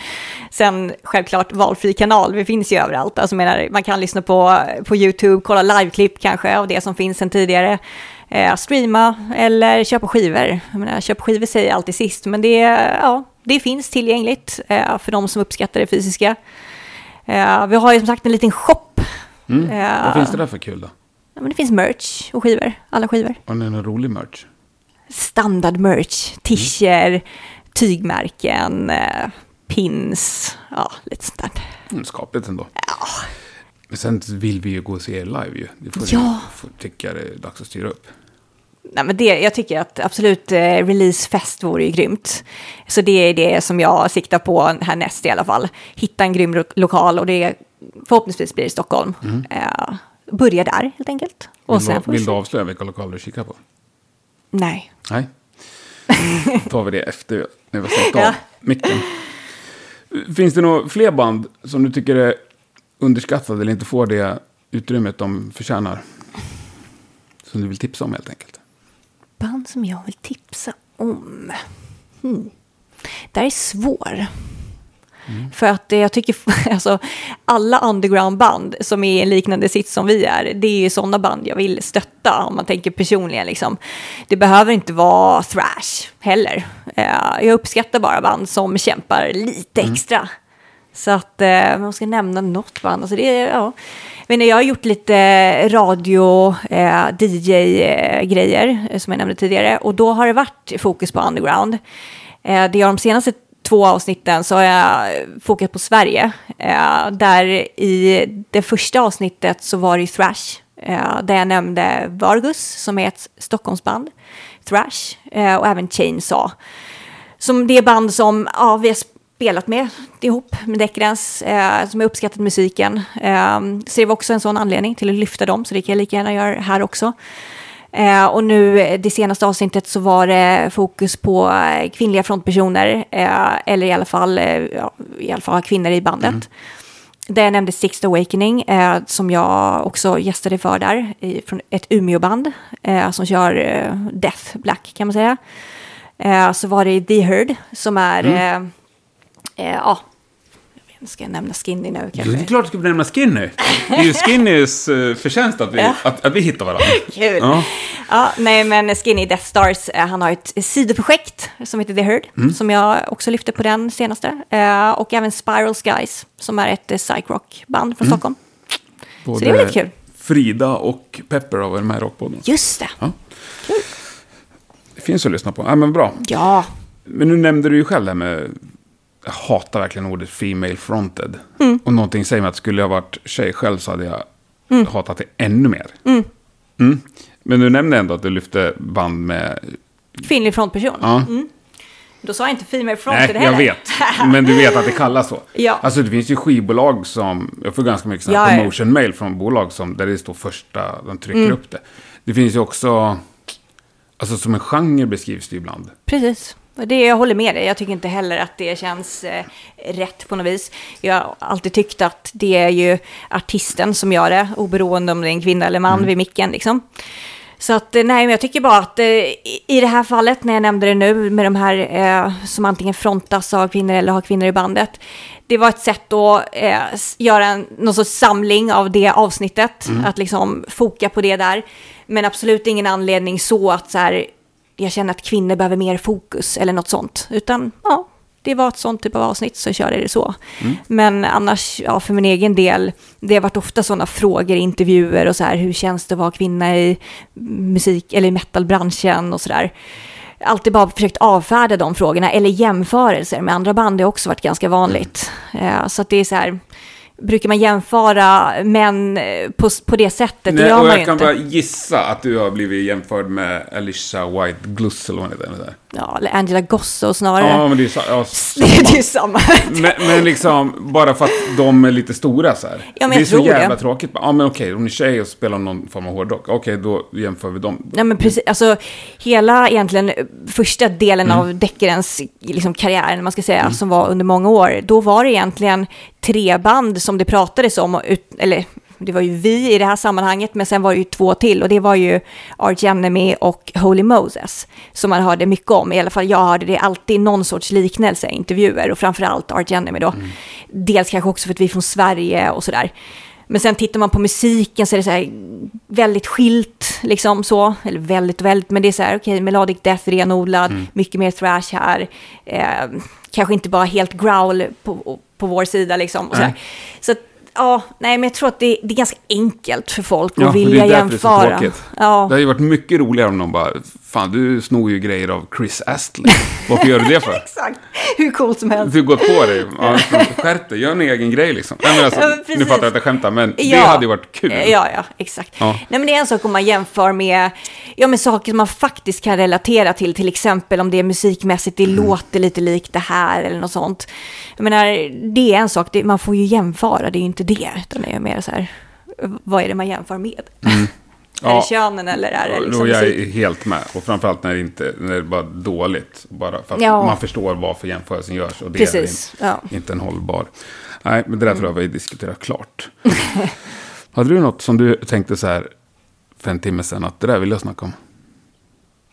Sen självklart valfri kanal, vi finns ju överallt. Alltså menar, man kan lyssna på, på YouTube, kolla liveklipp kanske av det som finns sedan tidigare. Eh, streama eller köpa skivor. Jag menar, köpa skivor säger jag alltid sist, men det, ja, det finns tillgängligt eh, för de som uppskattar det fysiska. Eh, vi har ju som sagt en liten shop. Mm. Ja. Vad finns det där för kul då? Ja, men det finns merch och skivor, alla skivor. Har ni någon rolig merch? Standard merch, t-shirt, tygmärken, eh, pins, ja, lite sånt där. Mm, skapligt ändå. Men sen vill vi ju gå och se er live ju. Det får Ja. får tycka det är dags att styra upp. Nej, men det, jag tycker att absolut eh, releasefest vore ju grymt. Så det är det som jag siktar på härnäst i alla fall. Hitta en grym lo- lokal och det förhoppningsvis blir i Stockholm. Eh, börja där helt enkelt. Och Vill, sen du, vill du avslöja vilka lokaler du kikar på? Nej. Nej. Då tar vi det efter när vi har stängt av Ja. micken. Finns det några fler band som du tycker är underskattade eller inte får det utrymmet de förtjänar? Som du vill tipsa om helt enkelt? Band som jag vill tipsa om. Hmm. Det här är svår. För att eh, jag tycker, alltså, alla undergroundband som är i en liknande sits som vi är, det är ju sådana band jag vill stötta om man tänker personligen. Liksom. Det behöver inte vara thrash heller. Eh, jag uppskattar bara band som kämpar lite extra. Så att eh, man ska nämna något band. Alltså det är, ja. Men jag har gjort lite radio, eh, DJ-grejer, eh, som jag nämnde tidigare. Och då har det varit fokus på underground. Eh, det är de senaste två avsnitten så har jag fokus på Sverige. Eh, där i det första avsnittet så var det ju thrash. Eh, där jag nämnde Vargus som är ett Stockholmsband. Thrash eh, och även Chainsaw. Som det är band som ja, vi har spelat med ihop med Decadence, eh, som har uppskattat musiken. Eh, så det var också en sån anledning till att lyfta dem, så det kan jag lika gärna göra här också. Eh, och nu eh, det senaste avsnittet så var det fokus på eh, kvinnliga frontpersoner, eh, eller i alla fall, eh, ja, i alla fall kvinnor i bandet. Där jag nämnde Sixth Awakening, eh, som jag också gästade för där, i, från ett Umeå-band eh, som kör Death Black kan man säga. Så var det The Herd som är, eh, ja, ska jag nämna Skinny nu Det kanske? är klart du ska benämna Skinny. Det är ju Skinnys eh, förtjänst att vi, Ja. att, att vi hittar varandra. Kul! Ja. Ja. nej, men Skinny Death Stars, eh, han har ett sidoprojekt som heter The Herd, Mm. som jag också lyfte på den senaste. Eh, och även Spiral Skies, som är ett psych-rock-band Mm. från Stockholm. Både det är väldigt kul. Frida och Pepper har varit med i Rockpodden. Just det! Det finns att lyssna på. Ja, men bra. Ja, Men nu nämnde du ju själv det här med... Jag hatar verkligen ordet female fronted. Mm. Och någonting säger mig att skulle jag varit tjej själv så hade jag hatat det ännu mer. Mm. Mm. Men du nämnde ändå att du lyfte band med... kvinnlig frontperson. Ja. Då sa jag inte Female Fronted Nej, jag heller. vet. Men du vet att det kallas så. Ja. Alltså det finns ju skivbolag som... Jag får ganska mycket Ja, promotion mail från bolag som, där det står första, de trycker Mm. upp det. Det finns ju också... Alltså som en genre beskrivs det ibland. Precis. Det, jag håller med dig. Jag tycker inte heller att det känns eh, rätt på något vis. Jag har alltid tyckt att det är ju artisten som gör det, oberoende om det är en kvinna eller man vid micken. Liksom. Så att, eh, nej, men jag tycker bara att eh, i det här fallet, när jag nämnde det nu, med de här eh, som antingen frontas av kvinnor eller har kvinnor i bandet, det var ett sätt att eh, göra en, någon sorts samling av det avsnittet, att liksom foka på det där. Men absolut ingen anledning så att så här, jag känner att kvinnor behöver mer fokus eller något sånt. Utan ja, det var ett sånt typ av avsnitt så körde jag det så. Men annars, ja, för min egen del, det har varit ofta sådana frågor i intervjuer och så här, hur känns det att vara kvinna i musik eller i metalbranschen och så där. Alltid bara försökt avfärda de frågorna, eller jämförelser med andra band, det har också varit ganska vanligt. Eh, så att det är så här, brukar man jämföra män eh, på, på det sättet, det Nej, gör och man jag ju kan inte. bara gissa att du har blivit jämförd med Alicia White Gluss eller vad heter. Ja, eller Angela Gosso snarare. Ja, men det är, sa- ja, Det är samma. men, men liksom, bara för att de är lite stora så här. Ja, men det är så jävla det. tråkigt. Ja, men okej, ni är tjej och spelar någon form av hårdrock, okej, då jämför vi dem. Nej men precis, alltså hela egentligen eh, första delen Mm. av deckarens liksom, karriär, man ska säga, som var under många år, då var det egentligen tre band som det pratades om, ut, eller det var ju vi i det här sammanhanget, men sen var det ju två till och det var ju Arch Enemy och Holy Moses som man hörde mycket om. I alla fall jag hörde det alltid någon sorts liknelse i intervjuer och framförallt Arch Enemy då. Dels kanske också för att vi är från Sverige och sådär. Men sen tittar man på musiken så är det så här väldigt skilt, liksom så. Eller väldigt väldigt, men det är så här, okej, melodic death renodlad, mycket mer thrash här. Eh, kanske inte bara helt growl på, på vår sida liksom. Och så. Nej. så att, ja, nej, men jag tror att det, det är ganska enkelt för folk Ja, att men det är vilja därför det är så jämföra. tråkigt. Ja. Det hade ju varit mycket roligare om någon bara, fan du snor ju grejer av Chris Astley. Varför gör du det för? Exakt, hur coolt som helst. Du gått på dig. Ja, skärp dig, gör en egen grej liksom. Nej, men alltså, Ja, nu fattar jag att jag skämtar, men det Ja. hade ju varit kul. Ja, ja, exakt. Ja. Nej, men det är en sak om man jämför med, ja, med saker som man faktiskt kan relatera till, till exempel om det är musikmässigt, det Mm. låter lite likt det här eller något sånt. Jag menar, det är en sak, det, man får ju jämföra, det är ju inte det, utan det är mer så här, vad är det man jämför med? Är Ja. det könen eller är det liksom jag musik? är helt med. Och framförallt när det, inte, när det är bara dåligt. Bara för att Ja. man förstår varför jämförelsen görs. Och det Precis, är ja. Inte, inte en hållbar. Nej, men det där tror jag vi diskuterar klart. Hade du något som du tänkte så här för en timme sedan att det där vill jag snacka om?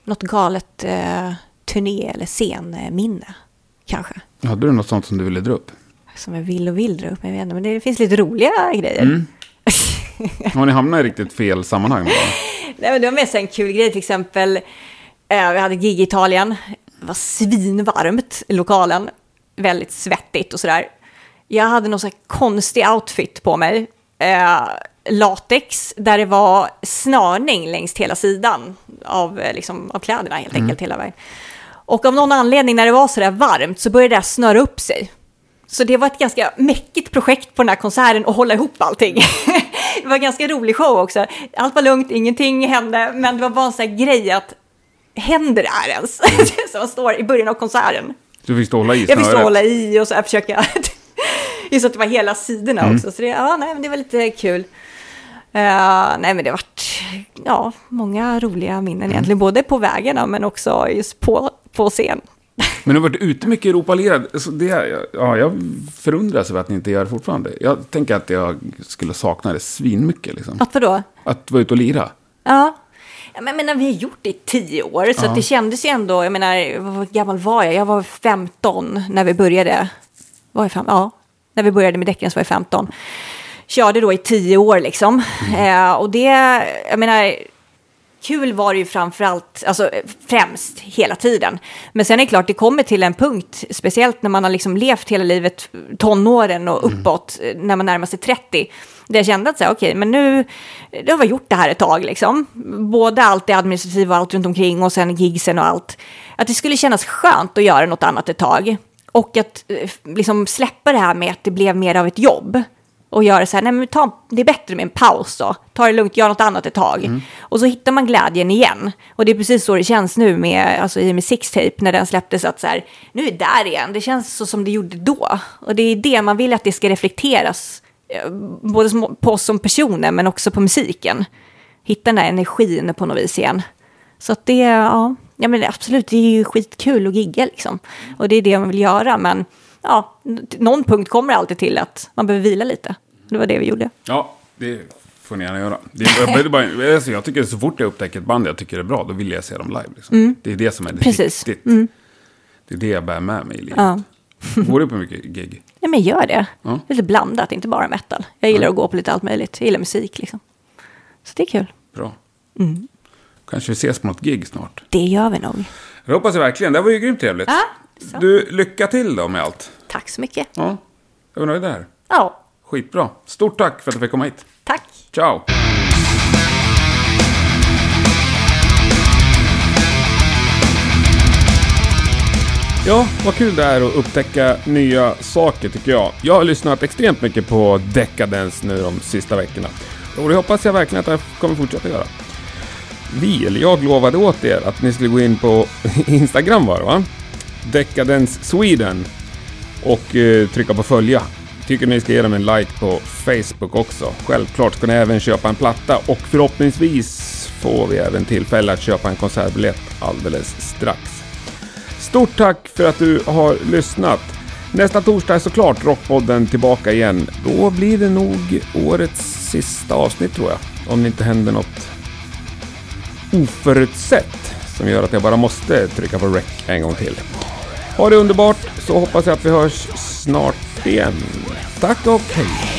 Något galet eh, turné eller scenminne, kanske? Hade du något sånt som du ville dra upp? som jag vill och vill dra upp. Jag vet inte, men det finns lite roliga grejer. Mm. Har ni hamnat i riktigt fel sammanhang då? Nej, men det var mest en kul grej, till exempel. Eh, vi hade gig i Italien. Det var svinvarmt i lokalen. Väldigt svettigt och sådär. Jag hade någon sån konstig outfit på mig. Eh, latex, där det var snörning längs hela sidan av, eh, liksom, av kläderna helt enkelt hela vägen. Och av någon anledning när det var sådär varmt så började det snöra upp sig. Så det var ett ganska mäckigt projekt på den här konserten att hålla ihop allting. det var en ganska rolig show också. Allt var lugnt, ingenting hände, men det var bara en sån här grej att händer det här ens? Som står i början av konserten. Du fick stå hålla i Jag fick stå snöret. hålla i och så här försöka... Just att det var hela sidorna Mm. också. Så det, ja, nej, men det var lite kul. Eh, nej, men det har varit ja, många roliga minnen Mm. egentligen. Både på vägarna men också just på, på scen. Men du har varit ute mycket i Europa-lirad. Så det, ja, jag förundras över att ni inte gör det fortfarande. Jag tänker att jag skulle sakna det svinmycket. Liksom. Att vadå? Att vara ute och lira. Ja. Ja, Men, jag menar, vi har gjort det i tio år, så att det kändes ju ändå, jag menar, vad gammal var jag? Jag var 15 när vi började. Var jag fem? Ja, när vi började med däcken så var jag 15. Körde då i tio år liksom. Eh, och det, jag menar, kul var det ju framförallt, alltså främst hela tiden. Men sen är det klart, det kommer till en punkt, speciellt när man har liksom levt hela livet, tonåren och uppåt, eh, när man närmar sig 30. Där jag kände att så här, okej, men nu, nu har vi gjort det här ett tag liksom. Både allt det administrativa och allt runt omkring och sen gigsen och allt. Att det skulle kännas skönt att göra något annat ett tag. Och att eh, liksom släppa det här med att det blev mer av ett jobb och göra så här, nej men ta, det är bättre med en paus då. Ta det lugnt, gör något annat ett tag. Och så hittar man glädjen igen. Och det är precis så det känns nu med, alltså, i och med Six Tape när den släpptes, att så här, nu är det där igen. Det känns så som det gjorde då. Och det är det man vill att det ska reflekteras, eh, både på oss som personer men också på musiken. Hitta den här energin på något vis igen. Så att det, ja, ja men absolut, det är ju skitkul att gigga liksom. Och det är det man vill göra, men ja, någon punkt kommer det alltid till att man behöver vila lite. Det var det vi gjorde. Ja, det får ni gärna göra. Det är, bara, alltså, jag tycker så fort jag upptäcker ett band jag tycker är bra, då vill jag se dem live. Liksom. Det är det som är det Precis. riktigt. Det är det jag bär med mig i livet. Ja. Går du på mycket gig? Ja, men gör det. Ja. Lite blandat, inte bara metal. Jag gillar att gå på lite allt möjligt. Jag gillar musik liksom. Så det är kul. Bra. Mm. Kanske vi ses på något gig snart. Det gör vi nog. Det hoppas jag verkligen. Det var ju grymt trevligt. Ja, så. Du, lycka till då med allt. Tack så mycket. Ja, jag var nöjd där. Ja, Skitbra. Stort tack för att du fick komma hit. tack. Ciao! Ja, vad kul det är att upptäcka nya saker tycker jag. Jag har lyssnat extremt mycket på Decadence nu de sista veckorna. Och det hoppas jag verkligen att jag kommer fortsätta göra. Vi, eller jag lovade åt er att ni skulle gå in på Instagram var det va? Decadence Sweden och eh, trycka på följa. Tycker ni ska ge dem en like på Facebook också. Självklart ska ni även köpa en platta och förhoppningsvis får vi även tillfälle att köpa en konsertbiljett alldeles strax. Stort tack för att du har lyssnat. Nästa torsdag är såklart Rockpodden tillbaka igen. Då blir det nog årets sista avsnitt tror jag. Om det inte händer något oförutsett som gör att jag bara måste trycka på rec en gång till. Ha det underbart så hoppas jag att vi hörs snart igen. Tack och hej!